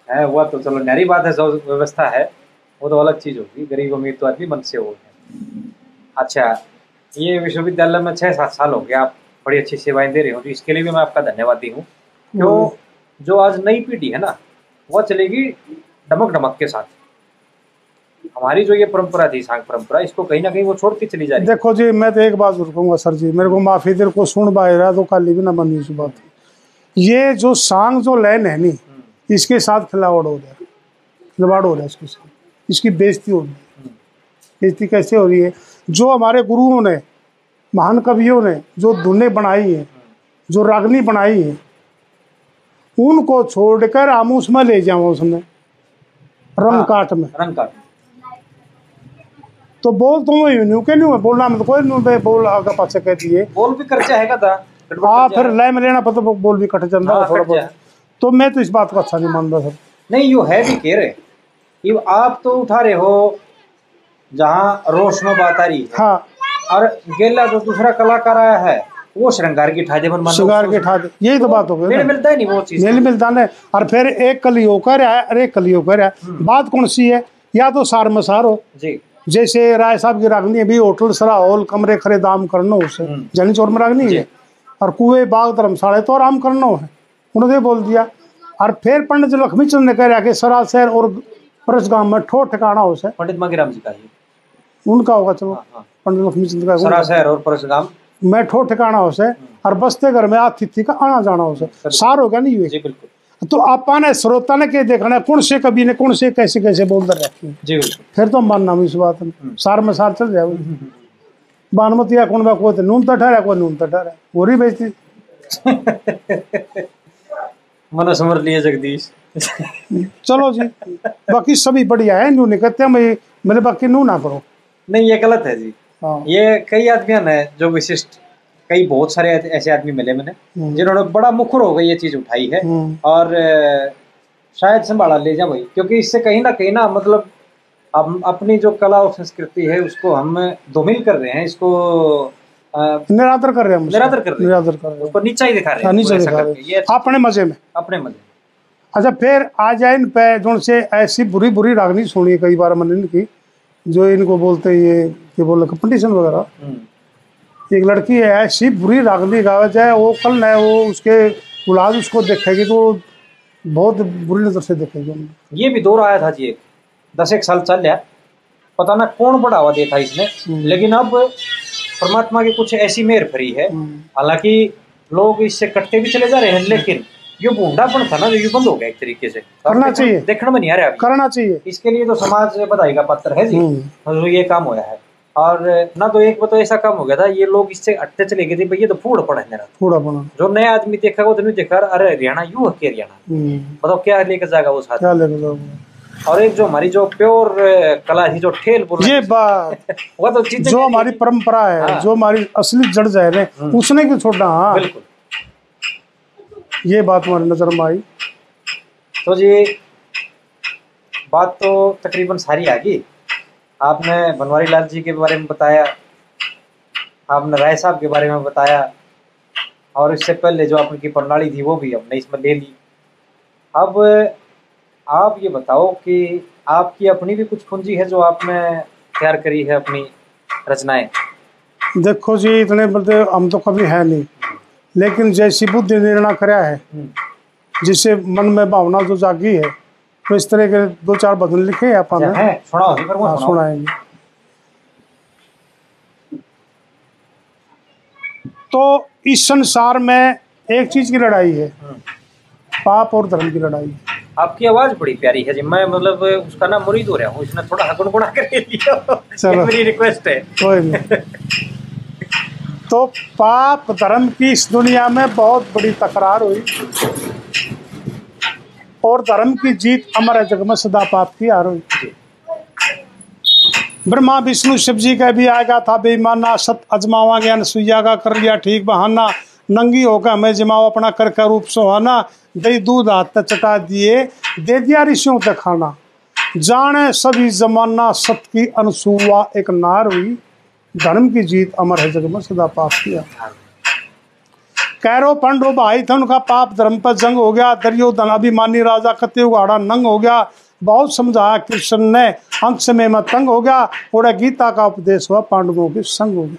S1: है वह तो चलो न्यारी बात है व्यवस्था है वो तो अलग चीज़ होगी। गरीब अमीर तो आदमी मन से हो। अच्छा ये विश्वविद्यालय में छः सात साल हो गया आप बड़ी अच्छी सेवाएँ दे रहे हो तो इसके लिए भी मैं आपका धन्यवादी हूँ। क्यों? जो आज नई पीढ़ी है ना वह चलेगी डमक डमक के साथ। हमारी जो ये परंपरा थी सांग परंपरा इसको कहीं ना कहीं वो छोड़ती चली जा रही
S2: देखो जी मैं तो एक बात ज़रूर कहूँगा सर जी मेरे को माफ़ी देर को सुन बाहर रहा तो काली भी ना बनी इस बात ये जो सांग जो लैन है नी
S1: हम्म,
S2: इसके साथ खिलावड़ हो रहा है। खिलवाड़ हो रहा है इसके साथ। इसकी बेजती हो रही है। बेइज्जती कैसे हो रही है? जो हमारे गुरुओं ने महान कवियों ने जो धुनें बनाई हैं जो रागनी बनाई है उनको छोड़कर हम उसमें ले जाओ उसमें रंग
S1: हाँ।
S2: काट में।
S1: रंग का
S2: तो बोल तुम ही नहीं के नहीं बोलना मत कोई नहीं बोल आगे पाछे कह दिए।
S1: बोल भी खर्चा हैगा था
S2: हाँ फिर लय में लेना पता बोल भी कट जाता
S1: हाँ,
S2: थोड़ा बहुत। तो मैं तो इस बात को अच्छा नहीं मानता सर।
S1: नहीं यो है भी कह रहे आप तो उठा रहे हो जहाँ रोशनो में बात आ रही है। और गेला जो दूसरा कलाकार आया है वो श्रृंगार की ठाजे मन मान लो
S2: शिकार के ठा दे यही तो बात हो गई
S1: मेल मिलता है नहीं वो चीज़।
S2: मेल मिलता है और फिर एक कली होकर है और एक कली होकर है बात कौन सी है? या तो सार मसार हो।
S1: जी।
S2: जैसे राय साहब की रागनी भी होटल सरा हॉल कमरे खरे दाम करनो उसे।
S1: हम्म।
S2: जनी चौर में रागनी है? और कुएँ बाग धर्मशाला तो आराम करनो है। उन्होंने बोल दिया। और फिर पंडित लक्ष्मी चंद ने कह रहा कि सरासर और परस गाँव में ठो ठिकाना हो से
S1: पंडित मांगीराम जी का
S2: उनका होगा चलो।
S1: हाँ, हाँ।
S2: पंडित लक्ष्मी चंद का
S1: सरासर और परशुराम
S2: मैं ठो ठिकाना हो से और बसते घर में आतिथ्य का आना जाना हो से सार हो गया नहीं हुए
S1: बिल्कुल।
S2: तो आपा ने श्रोता ने के देखना है, कौन से कवि ने कौन से कैसे कैसे बोल दर
S1: जी बिल्कुल।
S2: फिर तो मानना इस बात में। सार में सार चल जाए। बानमती या कौन बा को तो नून तो ठहरा कोई नून तो ठहरा। वो रही बेचती।
S1: मन समर लिए जगदीश।
S2: चलो जी। बाकी सभी बढ़िया है नू नहीं कहते मैं मेरे बाकी नू ना करो।
S1: नहीं ये गलत है जी।
S2: हाँ।
S1: ये कई आदमियों ने जो विशिष्ट कई बहुत सारे ऐसे- आदमी मिले मैंने
S2: हम्म।
S1: जिन्होंने बड़ा मुखर हो गई ये चीज़ उठाई है।
S2: हम्म,
S1: और शायद संभाला ले जाए भाई क्योंकि इससे कहीं ना कहीं ना मतलब हम अपनी जो कला और संस्कृति है उसको हम धूमिल कर रहे हैं इसको
S2: निरादर कर रहे हैं
S1: निरादर कर रहे हैं।
S2: निरादर कर रहे हैं।
S1: उसको नीचा ही दिखा रहे
S2: हाँ,
S1: हैं
S2: नीचे दिखा रहे हैं। अपने मज़े में।
S1: अपने मज़े
S2: अच्छा फिर आ जाए इन पे जो से ऐसी बुरी बुरी रागनी सुनी कई बार मैंने इनकी। जो इनको बोलते हैं ये क्या बोल कंपटीशन वगैरह।
S1: हम्म,
S2: एक लड़की है ऐसी बुरी रागनी गावे चाहे वो कल न वो उसके औलाद उसको देखेगी तो बहुत बुरी नज़र से देखेगी
S1: ये भी दौर आया था जी एक। दस एक साल चल गया पता ना कौन बढ़ावा दिया था इसने
S2: हम्म।
S1: लेकिन अब परमात्मा की कुछ ऐसी मेहर फरी है।
S2: हम्म,
S1: हालाँकि लोग इससे कटते भी चले जा रहे हैं लेकिन ये बूढ़ापन था ना जो ये बंद हो गया एक तरीके से।
S2: करना चाहिए।
S1: देखने में नहीं आ रहा अभी।
S2: करना चाहिए।
S1: इसके लिए तो समाज बधाई का पत्र है जी।
S2: हम्म,
S1: जो ये काम होया है। और ना तो एक तो ऐसा काम हो गया था ये लोग इससे हटते चले गए थे भैया तो फ़ूड पड़ा है मेरा।
S2: थोड़ा बना
S1: जो नया आदमी देखा वो तो नहीं देखा अरे हरियाणा यू है हरियाणा?
S2: हम्म,
S1: बताओ क्या लेकर जाएगा वो साथ? और एक जो हमारी जो प्योर कला थी जो ठेल बोल
S2: ये बात।
S1: वो तो
S2: जो हमारी परंपरा है
S1: हाँ।
S2: जो हमारी असली जड़ जाए ने उसने क्यों छोड़ना हाँ।
S1: बिल्कुल।
S2: ये बात हमारी नज़र में आई।
S1: तो जी बात तो तकरीबन सारी आ गई। आपने बनवारी लाल जी के बारे में बताया आपने राय साहब के बारे में बताया और इससे पहले जो आपकी प्रणाली थी वो भी हमने इसमें ले ली। अब आप ये बताओ कि आपकी अपनी भी कुछ पूंजी है जो आपने तैयार करी है अपनी रचनाएँ?
S2: देखो जी इतने बड़े हम तो कभी है नहीं। लेकिन जैसी बुद्धि निर्णय कराया है। जिससे मन में भावना जो जागी है तो इस तरह के दो चार भजन लिखे हैं अपन
S1: अच्छा, है वो
S2: हाँ। सुनाएँगे तो इस संसार में एक चीज़ की लड़ाई है
S1: हम्म।
S2: पाप और धर्म की लड़ाई
S1: आपकी आवाज़ बड़ी प्यारी है जी मैं मतलब उसका ना मुरीद हो रहा हूँ इसने थोड़ा गुनगुना कर लिया
S2: चलो।
S1: मेरी रिक्वेस्ट है
S2: कोई नहीं तो पाप धर्म की इस दुनिया में बहुत बड़ी तकरार हुई। और धर्म की जीत अमर जग में सदा पाप की हार हुई। ब्रह्मा विष्णु शिव जी का भी आएगा था बेईमाना सत अजमावा ज्ञान सुइया का कर लिया, ठीक बहाना। नंगी होकर हमें जमाओ अपना कर कर रूप सुहाना, दही दूध हाथ तक चटा दिए, दे दिया ऋषियों तक खाना। जाने सभी जमाना सत की अनसुआ एक नार हुई। धर्म की जीत अमर है जग में सदा पाप किया। कैरो पंडो भाई थे, उनका पाप धर्म पर जंग हो गया। दरियोधन अभिमानी राजा उगाड़ा नंग हो गया। बहुत समझाया कृष्ण ने समय में तंग हो गया। ओड़े गीता का उपदेश हुआ, पांडवों के संग हो गया।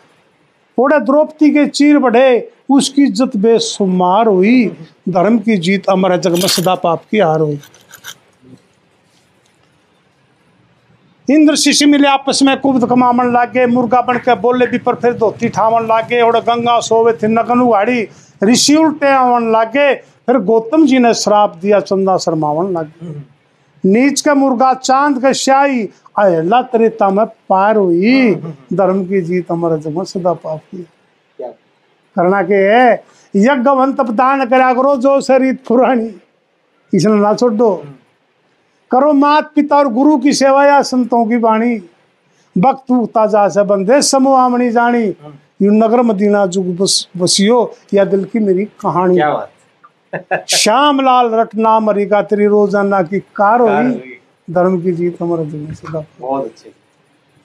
S2: ओड़े द्रौपदी के चीर बढ़े उसकी इज़्ज़त बेसुमार हुई। धर्म की जीत अमर है जग में सदा पाप की हार हुई। इंद्र शिशि मिले आपस में कुब्द कमावन लागे, मुर्गा बन के बोले भी, पर फिर धोती ठावन लागे और गंगा सोवे थी, नगन उगाड़ी ऋषि उल्टे आवन लागे, फिर गौतम जी ने श्राप दिया, चंदा शर्मावन लागे। नीच का मुर्गा, चाँद का श्याई अहला त्रेता में पार हुई, धर्म की जीत अमर जमा सदा पाप की करना के यज्ञ तप दान करा करो जो शरीर पुरानी। इसने ना छोड़ दो। करो मात पिता और गुरु की सेवा या संतों की वाणी। भक्त ताज़ा से बंदे समूहामणी जानी। यू नगर मदीना जुग बस बसियो या दिल की मेरी कहानी।
S1: क्या बात।
S2: श्याम लाल रट नाम हरिका तेरी रोज़ाना की कार हुई। धर्म की जीत हमारे जीवन सदा।
S1: बहुत अच्छे।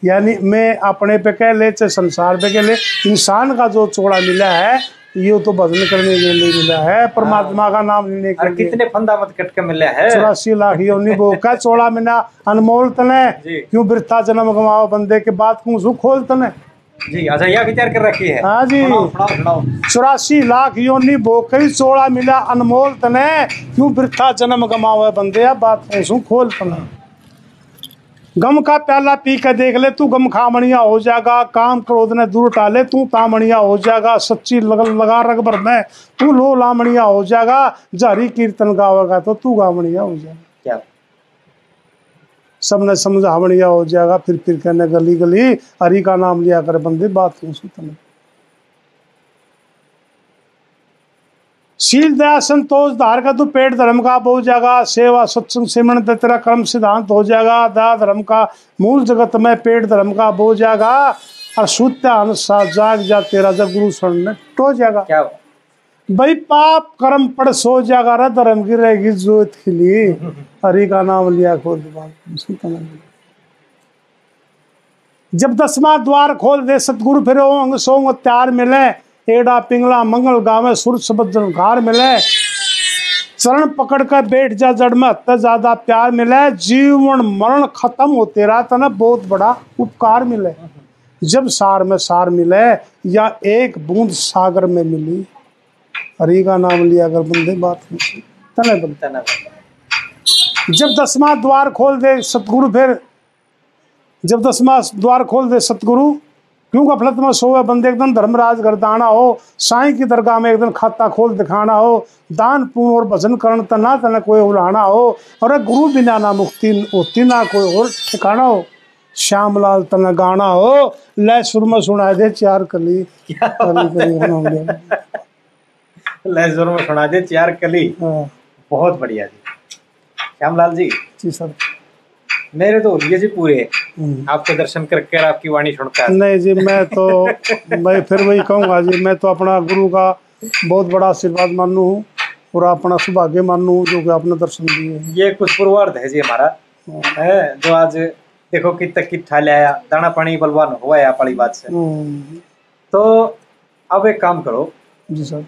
S2: यानी मैं अपने पे कह ले चाहे संसार पे कह ले इंसान का जो चोड़ा मिला है ये तो भजन करने के लिए मिला है परमात्मा का नाम लेने के लिए।
S1: कितने फंदा मत कट के मिले है।
S2: चौरासी लाख योनि वो का चोड़ा मिला अनमोल तने। क्यों वृथा जन्म गवाओ बंदे के बात क्यों सु खोल तने।
S1: जी अच्छा यह विचार कर रखी है।
S2: हाँ जी। चौरासी लाख योनि भोकई चोड़ा मिला अनमोल तने। क्यों वृथा जन्म गमावे बंदे बात सु खोल तने। गम का प्याला पी के देख ले तू गम खामणिया हो जाएगा काम क्रोध ने दूर टाले तू तामणिया हो जाएगा सच्ची लग, लगा रग भर में तू लो लामणिया हो जाएगा जारी कीर्तन गावेगा तो तू गामणिया हो जाएगा।
S1: क्या?
S2: सबने समझावणिया हो जाएगा फिर फिर कहने गली गली हरी का नाम लिया कर बंदे बात क्यों सुतने शील दया संतोष धार का तू पेट धर्म का हो जाएगा सेवा सत्संग सिमरण तेरा कर्म सिद्धांत हो जाएगा दया धर्म का मूल जगत में पेट धर्म का हो जाएगा और शुद्ध अनुसार जाग जा तेरा जब गुरु शरण में टो जाएगा।
S1: क्या
S2: भाई पाप कर्म पड़ सो जाएगा रे धर्म की रहेगी जोत खिली हरि का नाम लिया खोल। जब दसवा द्वार खोल दे सतगुरु फिर अंग सोंग त्यार मिले एड़ा पिंगला मंगल गावे सुर सबद्र घार मिले। चरण पकड़ कर बैठ जा जड़ में हत्ते ज़्यादा प्यार मिले। जीवन मरण खत्म हो तेरा तना बहुत बड़ा उपकार मिले। जब सार में सार मिले या एक बूंद सागर में मिली। हरि का नाम लिया अगर बंदे बात नहीं तने बंदे।
S1: तना
S2: जब दसवा द्वार खोल दे सतगुरु फिर जब दसवा द्वार खोल दे सतगुरु क्यों गफलत में सोवे बंदे एकदम धर्मराज गर्दाना हो साईं की दरगाह में एकदम खाता खोल दिखाना हो दान पुण्य और भजन करण तना तना कोई उलाना हो और गुरु बिना ना मुक्ति होती ना कोई और ठिकाना हो। श्यामलाल तना गाना हो ले सुर में सुना दे चार कली। कली कली
S1: ले ज़ोर में सुना दे चार कली।
S2: हाँ,
S1: बहुत बढ़िया जी। श्यामलाल जी।
S2: जी सर।
S1: मेरे तो होलिये जी पूरे
S2: हम्म।
S1: आपके दर्शन करके आपकी वाणी सुनकर
S2: नहीं जी मैं तो मैं फिर वही कहूँगा जी मैं तो अपना गुरु का बहुत बड़ा आशीर्वाद मानू हूँ और अपना सौभाग्य मानू जो कि आपने दर्शन दिए
S1: ये कुछ पूर्वार्ध है जी हमारा। है। जो आज देखो कि तक किट्ठा ले आया दाना पानी बलवान हुआ है आप बात से।
S2: हम्म,
S1: तो अब एक काम करो।
S2: जी सर।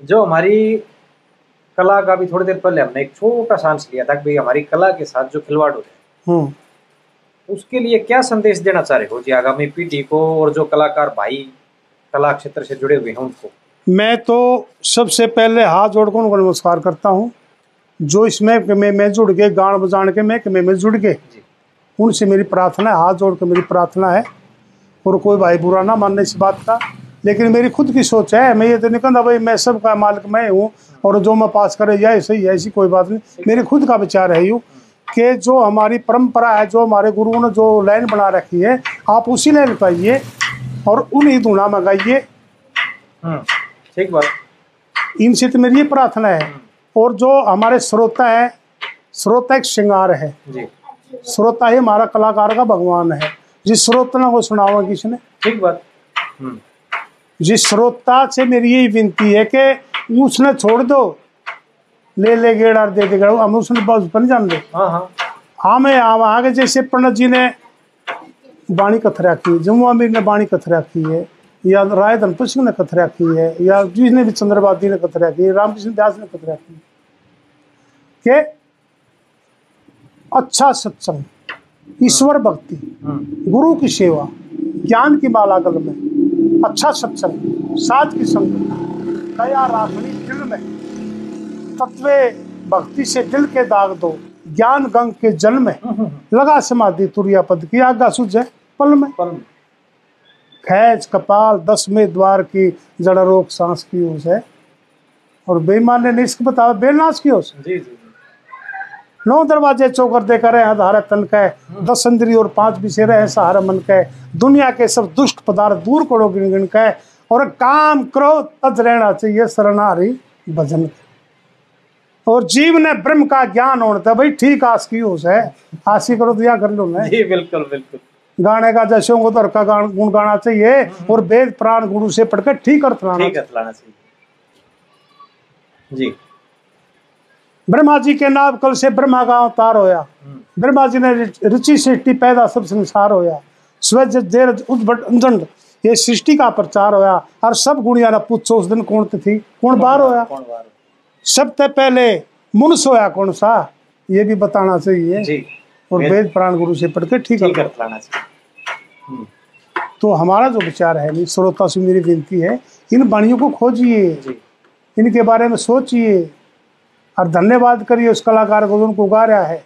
S1: जो हमारी कला का भी थोड़ी देर पहले हमने एक छोटा सांस लिया था कि भाई हमारी कला के साथ जो खिलवाड़ हो
S2: हम्म
S1: है उसके लिए क्या संदेश देना चाह रहे हो? जी आगामी पीढ़ी को और जो कलाकार भाई कला क्षेत्र से जुड़े हुए हैं उनको।
S2: मैं तो सबसे पहले हाथ जोड़ कर उनको नमस्कार करता हूँ। जो इसमें में मैं जुड़ के गान बजान के मैं में जुड़ के उनसे मेरी प्रार्थना है हाथ जोड़ के मेरी प्रार्थना है। और कोई भाई बुरा ना मानने इस बात का। लेकिन मेरी खुद की सोच है मैं ये तो नहीं कहता भाई मैं सबका मालिक मैं हूँ और जो मैं पास करे जाए सही है ऐसी कोई बात नहीं। मेरी खुद का विचार है यूँ कि जो हमारी परंपरा है जो हमारे गुरुओं ने जो लाइन बना रखी है आप उसी लाइन पे आइए और उन्हीं धुना मंगाइए।
S1: हम्म ठीक बात।
S2: इनसे तो मेरी ये प्रार्थना है। और जो हमारे श्रोता है श्रोता एक श्रृंगार है।
S1: जी।
S2: श्रोता ही हमारा कलाकार का भगवान है। जिस श्रोतना को सुनावा किसने
S1: ठीक बात। हम्म।
S2: जिस श्रोता से मेरी यही विनती है कि उसने छोड़ दो। दे दे गेड़ा हम उसने बस बन जान। दे
S1: हाँ। हाँ
S2: हमें हम आगे जैसे पंडित जी ने बाणी कथरा की जम्मू अमीर ने बाणी कथरा की है या राय धनपत सिंह ने कथरा की है या जिसने भी चंद्रबादी ने कथरा की है रामकृष्ण दास ने कथरा की। के अच्छा सत्संग ईश्वर भक्ति
S1: हम्म
S2: गुरु की सेवा ज्ञान की माला गल में अच्छा सत्संग साथ की संगत दया राखनी दिल में। तत्वे भक्ति से दिल के दाग दो ज्ञान गंग के जल में। लगा समाधि तुरिया पद की आज्ञा सुझे पल में।
S1: पल में।
S2: खैच कपाल दस में द्वार की जड़ रोक सांस की ओस है और बेईमान ने निष्क बताया बेनाश की ओस
S1: जी जी जी।
S2: नौ दरवाजे चौकर दे करे आधार तन के। दस इंद्री और पाँच विषय रहे सहारा मन के। दुनिया के सब दुष्ट पदार्थ दूर करो गिन गिन के। और काम करो तज रहना चाहिए शरणारी भजन के। और जीव ने ब्रह्म का ज्ञान होना था भाई ठीक आस की होश है। आसी करो तो यहाँ कर लो ना
S1: जी बिल्कुल बिल्कुल।
S2: गाने का जैसे को तो का गान गुण गाना चाहिए और वेद प्राण गुरु से पढ़कर ठीक अर्थ लाना
S1: ठीक है लाना चाहिए। जी।
S2: ब्रह्मा जी के नाम कल से ब्रह्मा का अवतार होया।
S1: हम्म।
S2: ब्रह्मा जी ने रुचि सृष्टि पैदा सब संसार होया। स्वज देर उद्भट अंजन ये सृष्टि का प्रचार होया। और सब गुणिया ने पूछो उस दिन कौन थी? कौन बार होया?
S1: कौन बार?
S2: सबसे पहले मुनस होया कौन सा? ये भी बताना चाहिए
S1: जी।
S2: और
S1: वेद-
S2: प्राण गुरु से पढ़ के ठीक है
S1: चाहिए। हम्म।
S2: तो हमारा जो विचार है नहीं श्रोता से मेरी विनती है इन वाणियों को खोजिए। इनके बारे में सोचिए। और धन्यवाद करिए उस कलाकार को जो उनको गा रहा है।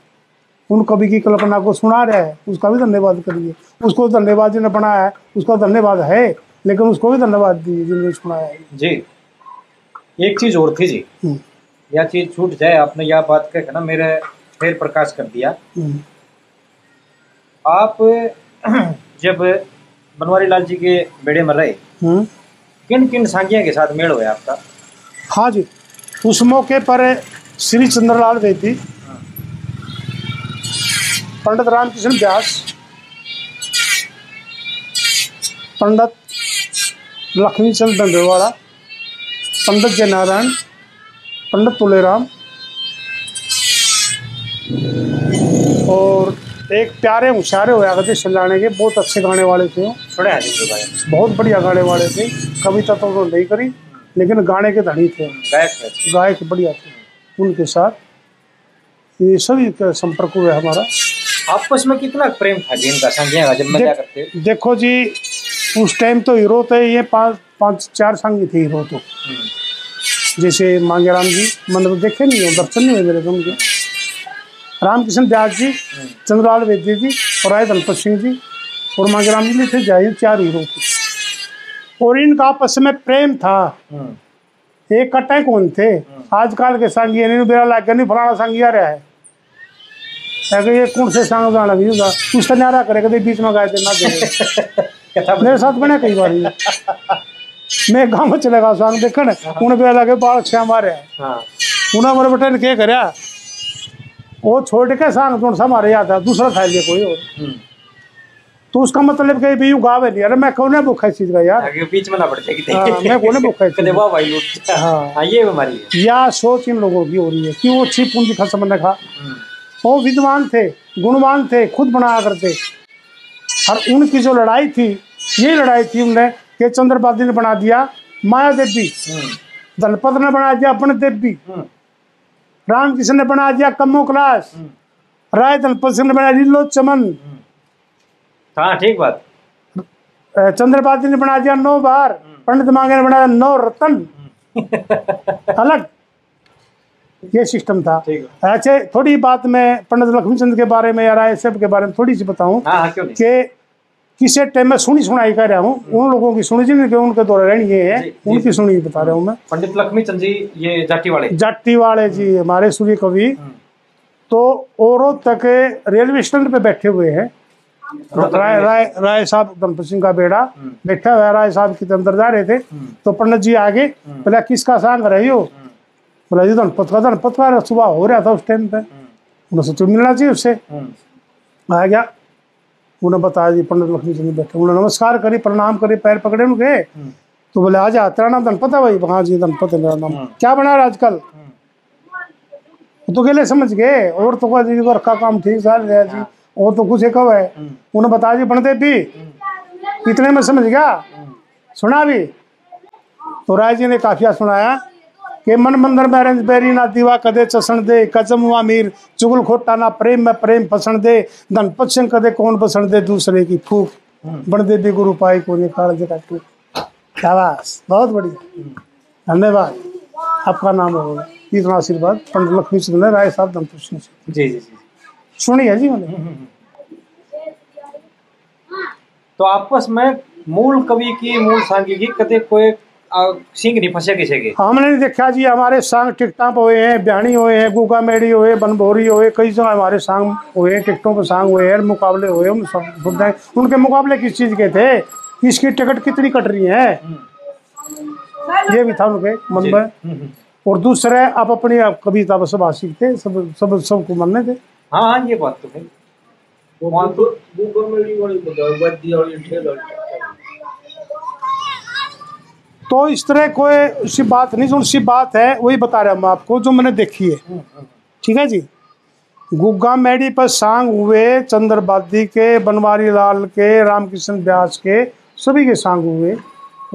S2: उन कवि की कल्पना को सुना रहा है उसका भी धन्यवाद करिए। उसको धन्यवाद जिन्हें बनाया है उसका धन्यवाद है लेकिन उसको भी धन्यवाद दीजिए जिन्होंने सुनाया है।
S1: जी। एक चीज़ और थी जी।
S2: हम्म,
S1: यह चीज़ छूट जाए आपने यह बात कह ना मेरे फिर प्रकाश कर दिया।
S2: हम्म,
S1: आप जब बनवारी लाल जी के बेड़े में रहे
S2: हम्म।
S1: किन किन सांगिया के साथ मेल हुआ आपका?
S2: हाँ जी उस मौके पर श्री चंद्रलाल वेदी पंडित रामकृष्ण व्यास पंडित लक्ष्मीचंद दंडेवाड़ा पंडित जय नारायण पंडित तुलेराम। और एक प्यारे होशियारे होया करते चिल्लाने के बहुत अच्छे गाने वाले थे।
S1: बारे
S2: बहुत बढ़िया गाने वाले थे। कविता तो उन्होंने नहीं करी लेकिन गाने के धनी थे।
S1: गायक
S2: गायक बढ़िया थे। उनके साथ ये सभी का संपर्क हुआ हमारा।
S1: आपस में कितना प्रेम था जी इनका का जब मज़ा करते?
S2: देखो जी उस टाइम तो हीरो थे ये पाँच पाँच चार संगी थे हीरो तो।
S1: हम्म,
S2: जैसे मांगेराम जी तो देखे नहीं हो दर्शन नहीं हुए मेरे को उनके। रामकृष्ण व्यास जी चंद्रलाल वैद्य जी और राय दलपत सिंह जी और मांगेराम जी भी थे जाए चार हीरो थे और इनका आपस में प्रेम था।
S1: हम्म,
S2: एक कट्टे कौन थे? आजकल के संगी नहीं बेरा लाग नहीं फलाना संगी आ रहा है। अगर ये कौन से संग गाना भी होगा। उसका न्यारा करे कभी बीच में गाए थे ना मेरे साथ बने कई बार ये। मैं गाँव में चलेगा संग देखने। उन्हें बेरा लागे बाल छे मारे।
S1: हाँ।
S2: उन्हें मेरे बेटे ने क्या करया? वो छोड़ के सांग थोड़ा सा हमारे याद है दूसरा खा लिया कोई और।
S1: हम्म।
S2: तो उसका मतलब कि भी यू गावे नहीं। अरे मैं कौन है भूखा इस चीज़ का यार?
S1: आगे बीच में ना पड़ जाएगी
S2: हाँ, मैं कौन है भूखा इस चीज़ हाँ।
S1: हाँ। ये बीमारी है।
S2: या सोच इन लोगों की हो रही है। कि वो अच्छी पूंजी खा
S1: हम्म।
S2: वो विद्वान थे गुणवान थे खुद बनाया करते। और उनकी जो लड़ाई थी ये लड़ाई थी उनने कि चंद्रपादी ने बना दिया माया देवी।
S1: हम्म।
S2: दलपत ने बना दिया अपने देवी।
S1: हम्म।
S2: रामकृष्ण ने बना दिया कम्मो क्लास राय दलपत सिंह ने बनाया लीलो चमन।
S1: हाँ ठीक बात।
S2: चंद्रपादी ने बना दिया नौ बार। पंडित मांगे ने बनाया नौ रतन। अलग। ये सिस्टम था। ऐसे थोड़ी बात मैं पंडित लक्ष्मीचंद के बारे में या राय साहब के बारे में थोड़ी सी बताऊँ
S1: हाँ हाँ
S2: कि किसी टाइम में सुनी सुनाई कर रहा हूँ। उन लोगों की सुनी जिनके उनके दौरे रहनी ये है उनकी सुनी बता रहा हूँ मैं।
S1: पंडित लक्ष्मी चंद जी ये जाटी वाले
S2: जाट्टी वाले जी हमारे सूर्य कवि।
S1: हम्म।
S2: तो औरों तक रेलवे स्टैंड पे बैठे हुए हैं। राय राय राय साहब गणपत सिंह का बेड़ा
S1: हम्म।
S2: बैठा हुआ राय साहब की अंदर जा रहे थे। तो पंडित जी आगे बोला किसका सांग रही हो? बोला जी धनपत का धनपत का सुबह हो रहा था उस टाइम पे। उन्हें सोचो मिलना चाहिए उससे।
S1: हम्म।
S2: आ गया। उन्हें बताया जी पंडित लक्ष्मी चंद बैठे। उन्होंने नमस्कार करी प्रणाम करी पैर पकड़े उनके। तो बोले आ जा तेरा नाम धनपत है भाई हाँ जी धनपत है मेरा नाम। क्या बना रहा आजकल? तो गले समझ गए। और तो कहा जी का काम ठीक चल रहा जी। और तो कुछ एक है। उन्हें बताया जी बनते भी इतने में समझ गया? सुना भी। तो राय जी ने काफिया सुनाया। कि मन मंदिर में रंज बैरी ना दीवा कदे चसन दे कजम हुआ मीर चुगल खोटा ना प्रेम में प्रेम पसंद दे धनपत सिंह कदे कौन पसंद दे दूसरे की फूक बन दे भी गुरु पाई को निकाल दे टूक शाबाश बहुत बढ़िया धन्यवाद आपका नाम होगा इतना आशीर्वाद पंडित लक्ष्मी ने राय साहब धनपत सिंह
S1: जी जी जी
S2: सुनी है जी मैंने
S1: तो आपस में मूल कवि की मूल सांगिकी कदे कोई सिंह नहीं फंसे किसी के?
S2: हमने नहीं देखा जी हमारे सांग टिकटा पे हुए हैं ब्याणी हुए हैं गुगा मेड़ी हुए बनभोरी हुए कई जगह हमारे सांग हुए हैं टिकटों पे सांग हुए हैं मुकाबले हुए सब उनके मुकाबले किस चीज़ के थे? इसकी टिकट कितनी कट रही है? ये भी था उनके मन में। और दूसरे आप अपनी आप कविता पर सब आशिक थे? सब सब सबको मानने थे?
S1: हाँ हाँ ये बात तो है।
S3: वो तो
S2: इस तरह कोई सी बात नहीं जो सी बात है वही बता रहा हूँ मैं आपको जो मैंने देखी है। ठीक है जी? गुग्गा मेडी पर सांग हुए चंद्रबादी के बनवारी लाल के रामकृष्ण व्यास के सभी के सांग हुए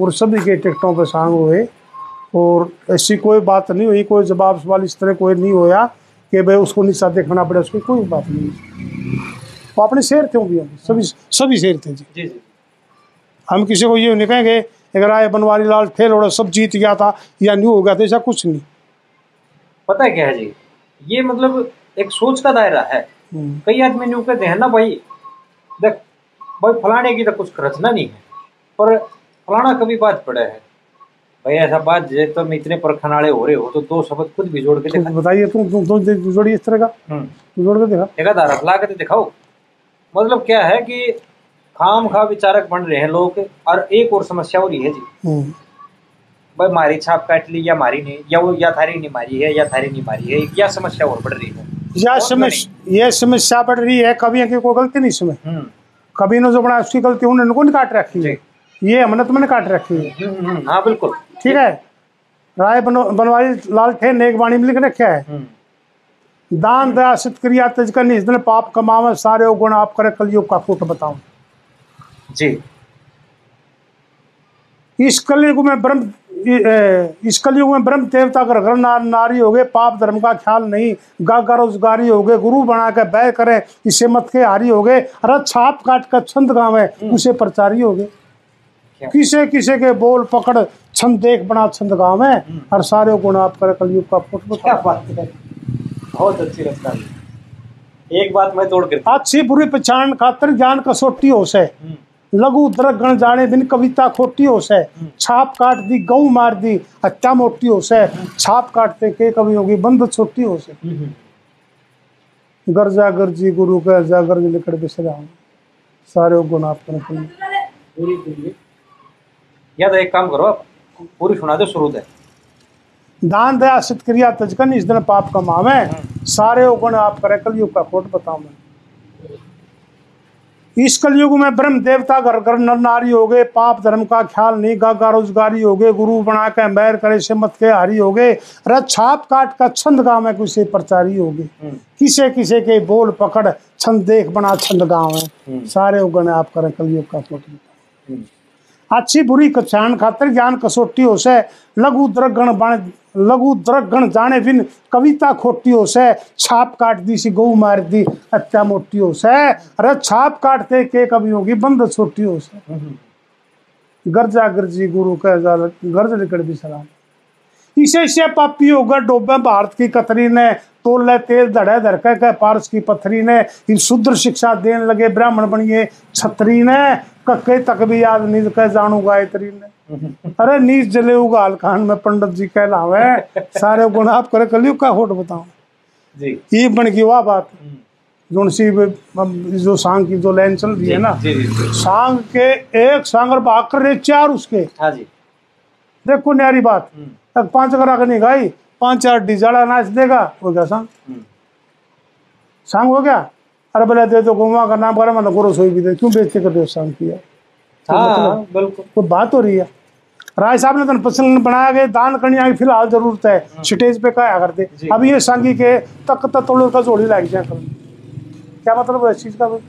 S2: और सभी के टिकटों पर सांग हुए और ऐसी कोई बात नहीं हुई कोई जवाब सवाल इस तरह कोई नहीं होया कि भाई उसको नीचा देखना पड़े उसकी कोई बात नहीं वो अपने शेर थे भी सभी सभी शेर थे जी। हम किसी को ये नहीं कहेंगे अगर आए बनवारी लाल फेल हो रहा सब जीत गया था या न्यू हो गया था ऐसा कुछ नहीं।
S1: पता है क्या है जी? ये मतलब एक सोच का दायरा है।
S2: हम्म।
S1: कई आदमी न्यू कहते हैं ना भाई देख भाई फलाने की तो कुछ रचना नहीं है पर फलाना कभी बात पड़ा है। भाई ऐसा बात जे तुम इतने परखनाड़े हो रहे हो तो दो शब्द खुद भी जोड़ के
S2: तो
S1: दिखा।
S2: बताइए तुम तुम तुम जोड़िए इस तरह का।
S1: हम्म।
S2: जोड़ के देखा।
S1: एक आधार ला के तो दिखाओ। मतलब क्या है कि खाम खा विचारक बन रहे हैं लोग और एक और समस्या हो रही है जी।
S2: हम्म।
S1: भाई मारी छाप काट ली या मारी नहीं या वो या थारी नहीं मारी है या थारी नहीं मारी है या समस्या और बढ़ रही है।
S2: या समस्या ये समस्या बढ़ रही है कभी की कोई गलती नहीं इसमें?
S1: हम्म।
S2: कभी ने जो बना उसकी गलती उन्होंने को नहीं काट रखी है। ये हमने तो मैंने काट रखी है।
S1: हम्म, हाँ बिल्कुल।
S2: ठीक है? राय बनो बनवारी लाल थे नेक वाणी में लिख रखा है। दान दया सत क्रिया तज कर पाप कमावे सारे गुण आप करे कलयुग का फूट बताऊँ।
S1: जी।
S2: इस कलयुग में ब्रह्म इस कलयुग में ब्रह्म देवता का घर नार नारी हो गए पाप धर्म का ख्याल नहीं गागा रोजगारी हो गए गुरु बना के बैय करे इसे मत के हारी हो गए अरे छाप काट कर छंद गावे उसे प्रचारी हो गए किसे किसे के बोल पकड़ छंद देख बना छंद गावे और सारे गुण आप करे कलयुग का फुट
S1: क्या बात। है? बहुत अच्छी रचना एक बात मैं तोड़ कर
S2: अच्छी बुरी पहचान खातर ज्ञान कसोटी हो। से लघु द्रग गण जाने बिन कविता खोटी हो से छाप काट दी गऊ मार दी हत्या मोटी हो से छाप काटते के कवि होगी बंद छोटी हो से गर्जा गर्जी गुरु का जा गर्ज लिकड़ बिसरा सारे गुण आप
S3: पूरी पूरी।
S1: या तो एक काम करो आप पूरी सुना दो शुरू से
S2: दान दया सत्क्रिया तजकन इस दिन पाप कमावे सारे गुण आप करे कलयुग का खोट बताऊँ मैं। इस कलयुग में ब्रह्म देवता घर घर नर नारी हो गए पाप धर्म का ख्याल नहीं गागा रोजगारी हो गए गुरु बना के बैर करे से मत के हारी हो गए रछाप काट का छंद गाँव में किसे प्रचारी हो गए। किसे किसे के बोल पकड़ छंद देख बना छंद गाँव है सारे उगण आप करें कलयुग का फोट अच्छी बुरी कछाण खातर ज्ञान कसोटी हो से लघु द्रगण बण लघु द्रगण जाने बिन कविता खोटी हो से छाप काट दी सी गऊ मार दी हत्या मोटी हो से। अरे छाप काटते के कवि होगी बंद छोटी हो से गर्जा गर्जी गुरु कह जा गर्ज निकल भी सलाम। इसे से पापी होगा डोबे भारत की कतरी ने तोले तेल धड़े धड़के के पारस की पथरी ने इन शुद्र शिक्षा देने लगे। ब्राह्मण बनिए छतरी ने। कक्के तक भी याद नहीं कह जानू गायत्री ने। अरे नीच जले उगाल खान में पंडित जी कहलावे। सारे गुण आप करे कलयुग का होट बताओ।
S1: जी।
S2: ये बन की वाह बात। जो सी जो सांग की जो लाइन चल रही है ना
S1: जी जी जी।
S2: सांग के एक सांग और भाग कर रहे चार उसके।
S1: हाँ जी।
S2: देखो न्यारी बात।
S1: हम्म,
S2: तक पाँच करा के नहीं गाई पाँच चार डिजाड़ा नाच देगा हो गया सांग।
S1: हम्म,
S2: सांग हो गया? अरे बोले दे दो गुमा का नाम करा मतलब गुरु सोई भी दे क्यों बेचते कर दो सांग किया
S1: हाँ बिल्कुल।
S2: कोई बात हो रही है? राय साहब ने तो पसंद बनाया गया दान करने की फ़िलहाल ज़रूरत है। स्टेज पे क्या करते। अब ये सांगी के तक तत्व का जोड़ी लग जाए। क्या मतलब है इस चीज़ का? भाई?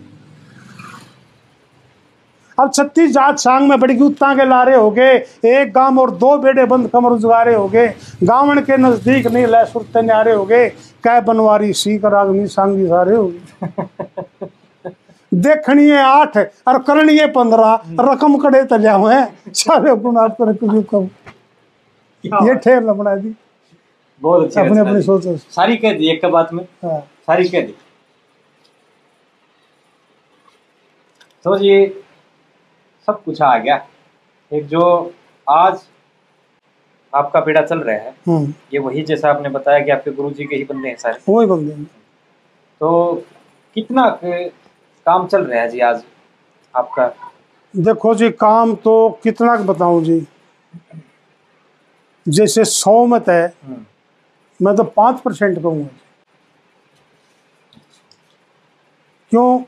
S2: अब छत्तीस जात सांग में बड़ी गुत्ता के लारे हो गए। एक गाँव और दो बेड़े बंद कमर उजगारे हो गए। गावन के नज़दीक नहीं लय सुरते न्यारे हो गए। कै बनवारी सीख रागनी सांगी सारे हो गए। देखनी है आठ और करनी है पंद्रह रकम कड़े तलिया हुए सारे गुण आप कर कम। ये ठेर बना दी
S1: बहुत अच्छी
S2: अपने अपनी सोच।
S1: सारी कह दी एक के बात में।
S2: हाँ।
S1: सारी कह दी। तो ये सब कुछ आ गया। एक जो आज आपका बेड़ा चल रहा है
S2: हम्म।
S1: ये वही जैसा आपने बताया कि आपके गुरु जी के ही बंदे हैं सारे।
S2: वही बंदे हैं।
S1: तो कितना काम चल रहा है जी आज आपका?
S2: देखो जी काम तो कितना का बताऊँ जी। जैसे सौ मत है
S1: हम्म,
S2: मैं तो पाँच परसेंट कहूँगा क्यों?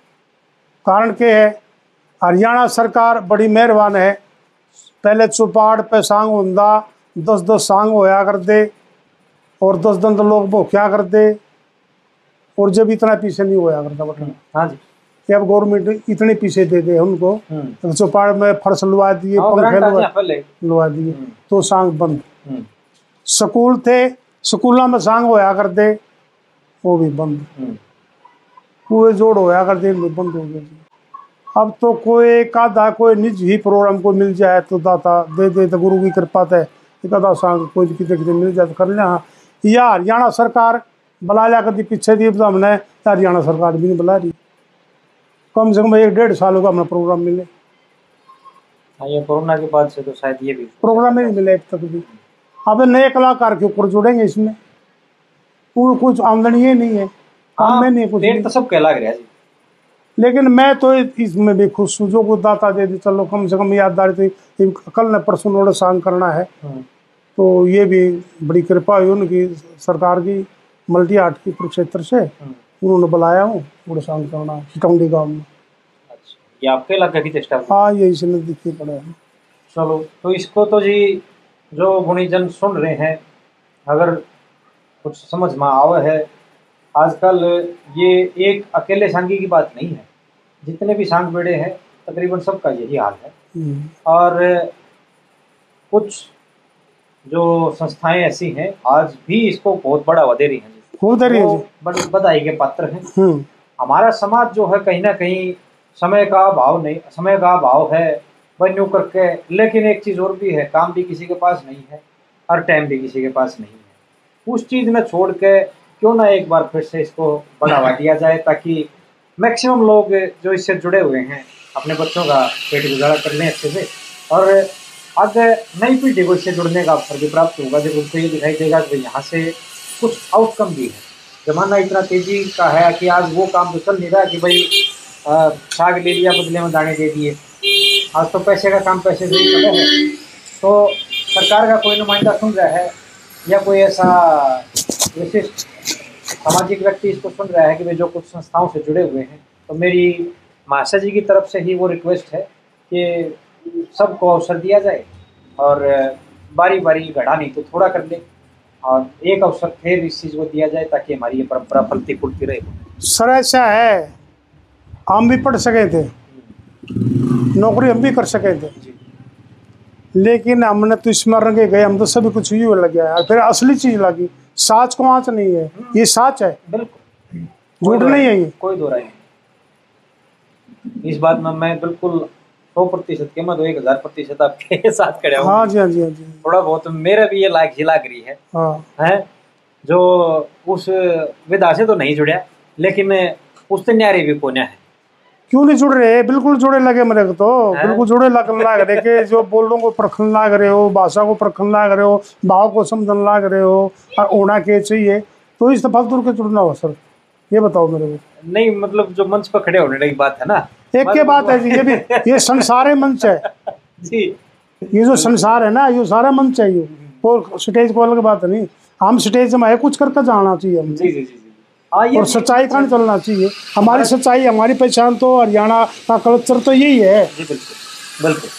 S2: कारण के है हरियाणा सरकार बड़ी मेहरबान है। पहले चौपाड़ पे सांग होंदा दस दस सांग होया करते और दस दिन तो लोग भोख्या करते और जब इतना पीछे नहीं होया करता बटन
S1: हाँ जी।
S2: कि अब गवर्नमेंट इतने पीछे दे दे उनको।
S1: हम्म,
S2: तो चौपाड़ में फर्श लुवा दिए
S1: हाँ,
S2: पंखे लुवा दिए
S1: हम्म,
S2: तो सांग बंद।
S1: हम्म,
S2: स्कूल थे स्कूलों में सांग होया करते वो भी बंद।
S1: हम्म,
S2: कुएँ जोड़ होया करते बंद हो गए। अब तो कोई एक आधा कोई निज ही प्रोग्राम को मिल जाए तो दाता दे दे तो गुरु की कृपा से एक आधा सांग कोई कितने कितने मिल जाए तो कर ले। हाँ या हरियाणा सरकार बुला लिया करती पीछे दी तो हमने हरियाणा सरकार भी नहीं बुला रही। कम से कम एक डेढ़ सालों का हमें प्रोग्राम मिले।
S1: हाँ ये कोरोना के बाद से तो शायद ये भी
S2: प्रोग्राम ही नहीं मिले अब तक भी। अब नए कलाकार के ऊपर जुड़ेंगे इसमें। कुछ आमदनी ही नहीं है। काम में नहीं कुछ
S1: तो रहा है जी।
S2: लेकिन मैं तो इसमें भी खुश हूँ। जो कुछ दाता दे दी चलो कम से कम याददारी तो कल ने परसों नोड़े सांग करना है।
S1: हम्म,
S2: तो ये भी बड़ी कृपा हुई उनकी सरकार की मल्टी आर्ट की कुरुक्षेत्र से।
S1: हम्म,
S2: उन्होंने बुलाया हूँ उड़े सांग करना चिटौंडी गाँव में।
S1: अच्छा ये आपके इलाके की चेष्टा
S2: हाँ ये से नज़दीक ही पड़े हैं।
S1: चलो तो इसको तो जी जो गुणीजन सुन रहे हैं अगर कुछ समझ में आवे है आजकल ये एक अकेले सांगी की बात नहीं है। जितने भी सांग बेड़े हैं तकरीबन सबका यही हाल है।
S2: हम्म,
S1: और कुछ जो संस्थाएँ ऐसी हैं आज भी इसको बहुत बड़ा दे रही हैं।
S2: है
S1: बधाई के पात्र हैं।
S2: हम्म,
S1: हमारा समाज जो है कहीं ना कहीं समय का अभाव नहीं समय का अभाव है बन्यू करके लेकिन एक चीज़ और भी है काम भी किसी के पास नहीं है और टाइम भी किसी के पास नहीं है। उस चीज़ में छोड़ के क्यों ना एक बार फिर से इसको बढ़ावा दिया जाए ताकि मैक्सिमम लोग जो इससे जुड़े हुए हैं, अपने बच्चों का पेट गुजारा कर लें अच्छे से, और आगे नई पीढ़ी को इससे जुड़ने का अवसर भी प्राप्त होगा। जब उनको ये दिखाई देगा कि यहाँ से कुछ आउटकम भी है। जमाना इतना तेज़ी का है कि आज वो काम तो चल नहीं रहा कि भाई साग ले लिया, बदले में दाने दे दिए। आज तो पैसे का काम पैसे से ही है। तो सरकार का कोई नुमाइंदा सुन रहा है या कोई ऐसा विशिष्ट सामाजिक व्यक्ति इसको सुन रहा है कि वे जो कुछ संस्थाओं से जुड़े हुए हैं तो मेरी महाशा जी की तरफ़ से ही वो रिक्वेस्ट है कि सबको अवसर दिया जाए और बारी बारी घड़ा नहीं तो थोड़ा कर ले और एक अवसर फिर इस चीज़ को दिया जाए ताकि हमारी ये परंपरा फलती फूलती रहे।
S2: सर ऐसा है हम भी पढ़ सके थे नौकरी हम भी कर सके थे। लेकिन हमने तो स्मरण के गए हम तो सभी कुछ ही लग गया। फिर असली चीज़ लगी। साच को आँच नहीं है ये साच है।
S1: बिल्कुल।
S2: झूठ नहीं है ये।
S1: कोई दो राय नहीं। इस बात में मैं बिल्कुल सौ प्रतिशत के मैं तो एक हज़ार प्रतिशत आपके साथ खड़ा हूँ
S2: हाँ जी हाँ जी हाँ जी।
S1: थोड़ा बहुत मेरा भी ये लाग झिलाग रही है।
S2: हाँ।
S1: है? जो उस विधा से तो नहीं जुड़ा लेकिन उससे न्यारी भी कोन्या है।
S2: क्यों नहीं जुड़ रहे? बिल्कुल जुड़े लगे मेरे को तो।
S1: हैं?
S2: बिल्कुल जुड़े लग लाग रहे के जो बोलों को परखन लाग रहे हो भाषा को परखन लाग रहे हो भाव को समझन लाग रहे हो और होना के चाहिए? तो इस फालतू के जुड़ना हो सर। ये बताओ मेरे को।
S1: नहीं मतलब जो मंच पर खड़े होने की बात है ना?
S2: एक के बात है जी? ये भी ये संसार मंच है।
S1: जी।
S2: ये जो संसार है ना ये सारा मंच है ये। और स्टेज को अलग बात है नहीं। हम स्टेज में है कुछ करके जाना चाहिए हमने
S1: जी जी जी जी। हाँ ये
S2: और सच्चाई का चलना चाहिए? हमारी सच्चाई हमारी पहचान तो हरियाणा का कल्चर तो यही है।
S1: बिल्कुल।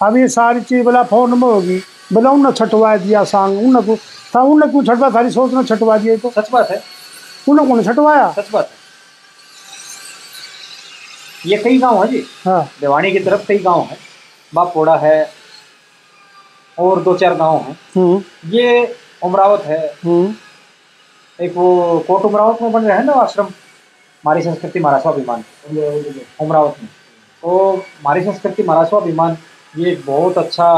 S2: अब ये सारी चीज़ बोला फ़ोन में होगी। बोला उन्हें छटवा दिया सांग उन्हें को था उन्हें क्यों छटवा सारी सोच ने छटवा दिए तो।
S1: सच बात है।
S2: उन्हें कौन छटवाया?
S1: सच बात है। ये कई गाँव है जी।
S2: हाँ।
S1: देवानी की तरफ़ कई गाँव है। बापोड़ा है और दो चार गाँव हैं।
S2: हम्म।
S1: ये उमरावत है। एक वो कोट उमरावत में बन रहा है ना आश्रम? हमारी संस्कृति हमारा स्वाभिमान। उमरावत में। तो हमारी संस्कृति हमारा स्वाभिमान ये बहुत अच्छा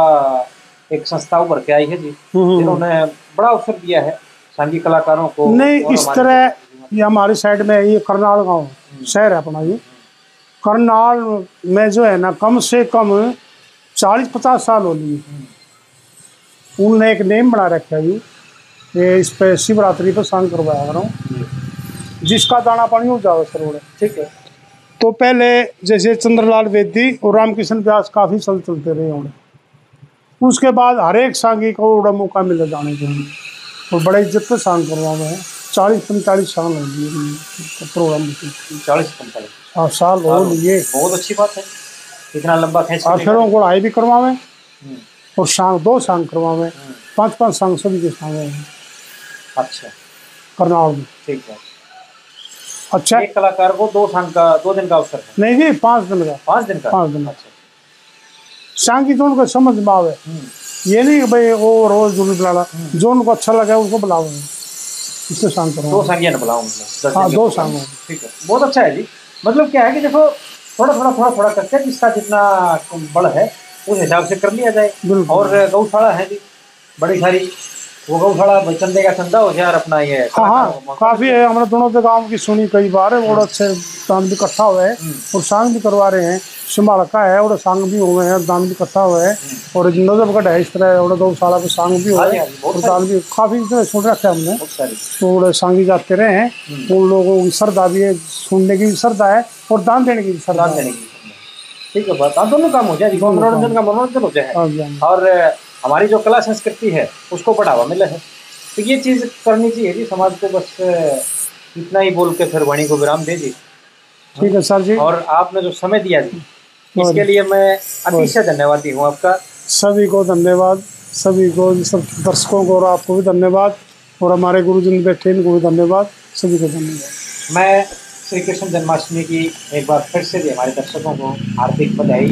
S1: एक संस्था उभर के आई है जी।
S2: हम्म।
S1: जिन्होंने बड़ा अवसर दिया है सांगी कलाकारों को।
S2: नहीं इस तरह ये हमारी साइड में ये करनाल गाँव शहर है अपना ये। करनाल में जो है ना कम से कम चालीस पचास साल हो लिए। उनने एक नेम बना रखा है ये इस पे शिवरात्रि पे शांत करवाया कर। रहा हूँ जिसका दाना पानी हो जाओ सर बोले
S1: ठीक है।
S2: तो पहले जैसे चंद्रलाल वेदी और रामकृष्ण व्यास काफ़ी चल चलते रहे उन्हें उसके बाद हर एक सांगी को उड़ा मौका मिला जाने के लिए। और बड़े इज़्ज़त से सांग करवा हुआ है। चालीस पैंतालीस साल हो गए प्रोग्राम
S1: चालीस पैंतालीस।
S2: हाँ साल हो लिए।
S1: बहुत अच्छी बात है। इतना लंबा
S2: आखिरों को आई भी करवावे।
S1: हम्म,
S2: और सांग दो सांग करवावे।
S1: हम्म,
S2: पाँच पाँच सांग सभी के सांग हैं
S1: अच्छा।
S2: करनाल में।
S1: ठीक है।
S2: अच्छा।
S1: एक कलाकार को दो सांग का दो दिन का अवसर
S2: नहीं जी पाँच दिन का।
S1: पाँच दिन का?
S2: पाँच दिन। का।
S1: अच्छा।
S2: सांग की तो उनको समझ में आवे।
S1: हम्म,
S2: ये नहीं भाई वो रोज जुलूस बुलाना जो उनको अच्छा लगा उनको बुलाओ। इससे
S1: दो
S2: करो।
S1: सांगिया ने बुलाऊं। मतलब
S2: हाँ दो सांग।
S1: ठीक है। बहुत अच्छा है जी। मतलब क्या है कि देखो थोड़ा थोड़ा थोड़ा थोड़ा करके जिसका जितना बड़ है उस हिसाब से कर लिया जाए। और गौशाला है जी बड़ी सारी। वो चंदे का हो जाए और अपना ये
S2: हाँ। हाँ काफ़ी है हमारे दोनों के गाँव की सुनी कई बार है और अच्छे दान भी इकट्ठा हुए हैं
S1: हम्म।
S2: और सांग भी करवा रहे हैं। सिमाड़ा का है और सांग भी हुए हैं दान भी इकट्ठा हुए हैं। और नजफगढ़ है इस तरह और गौशाला पे सांग भी
S1: हाँ जी,
S2: हैं
S1: हाँ
S2: और दान भी काफ़ी सुन रखे हमने। तो सांगी जाते रहे हैं। उन लोगों की श्रद्धा भी है सुनने की भी श्रद्धा है और दान देने की भी श्रद्धा
S1: देने की। ठीक है बात दोनों काम हो जाए मनोरंजन का मनोरंजन हो जाए। और हमारी जो कला संस्कृति है उसको बढ़ावा मिले है। तो ये चीज़ करनी चाहिए जी समाज को बस इतना ही बोल के फिर वाणी को विराम दे जी।
S2: ठीक है सर जी।
S1: और आपने जो समय दिया जी इसके लिए मैं अतिशय धन्यवादी हूँ आपका।
S2: सभी को धन्यवाद सभी को सब दर्शकों को और आपको भी धन्यवाद और हमारे गुरुजन बैठे इनको भी धन्यवाद सभी को धन्यवाद।
S1: मैं श्री कृष्ण जन्माष्टमी की एक बार फिर से भी हमारे दर्शकों को हार्दिक बधाई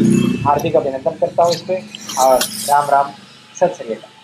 S1: हार्दिक अभिनंदन करता हूँ इस पर और राम राम। श्री अकाल।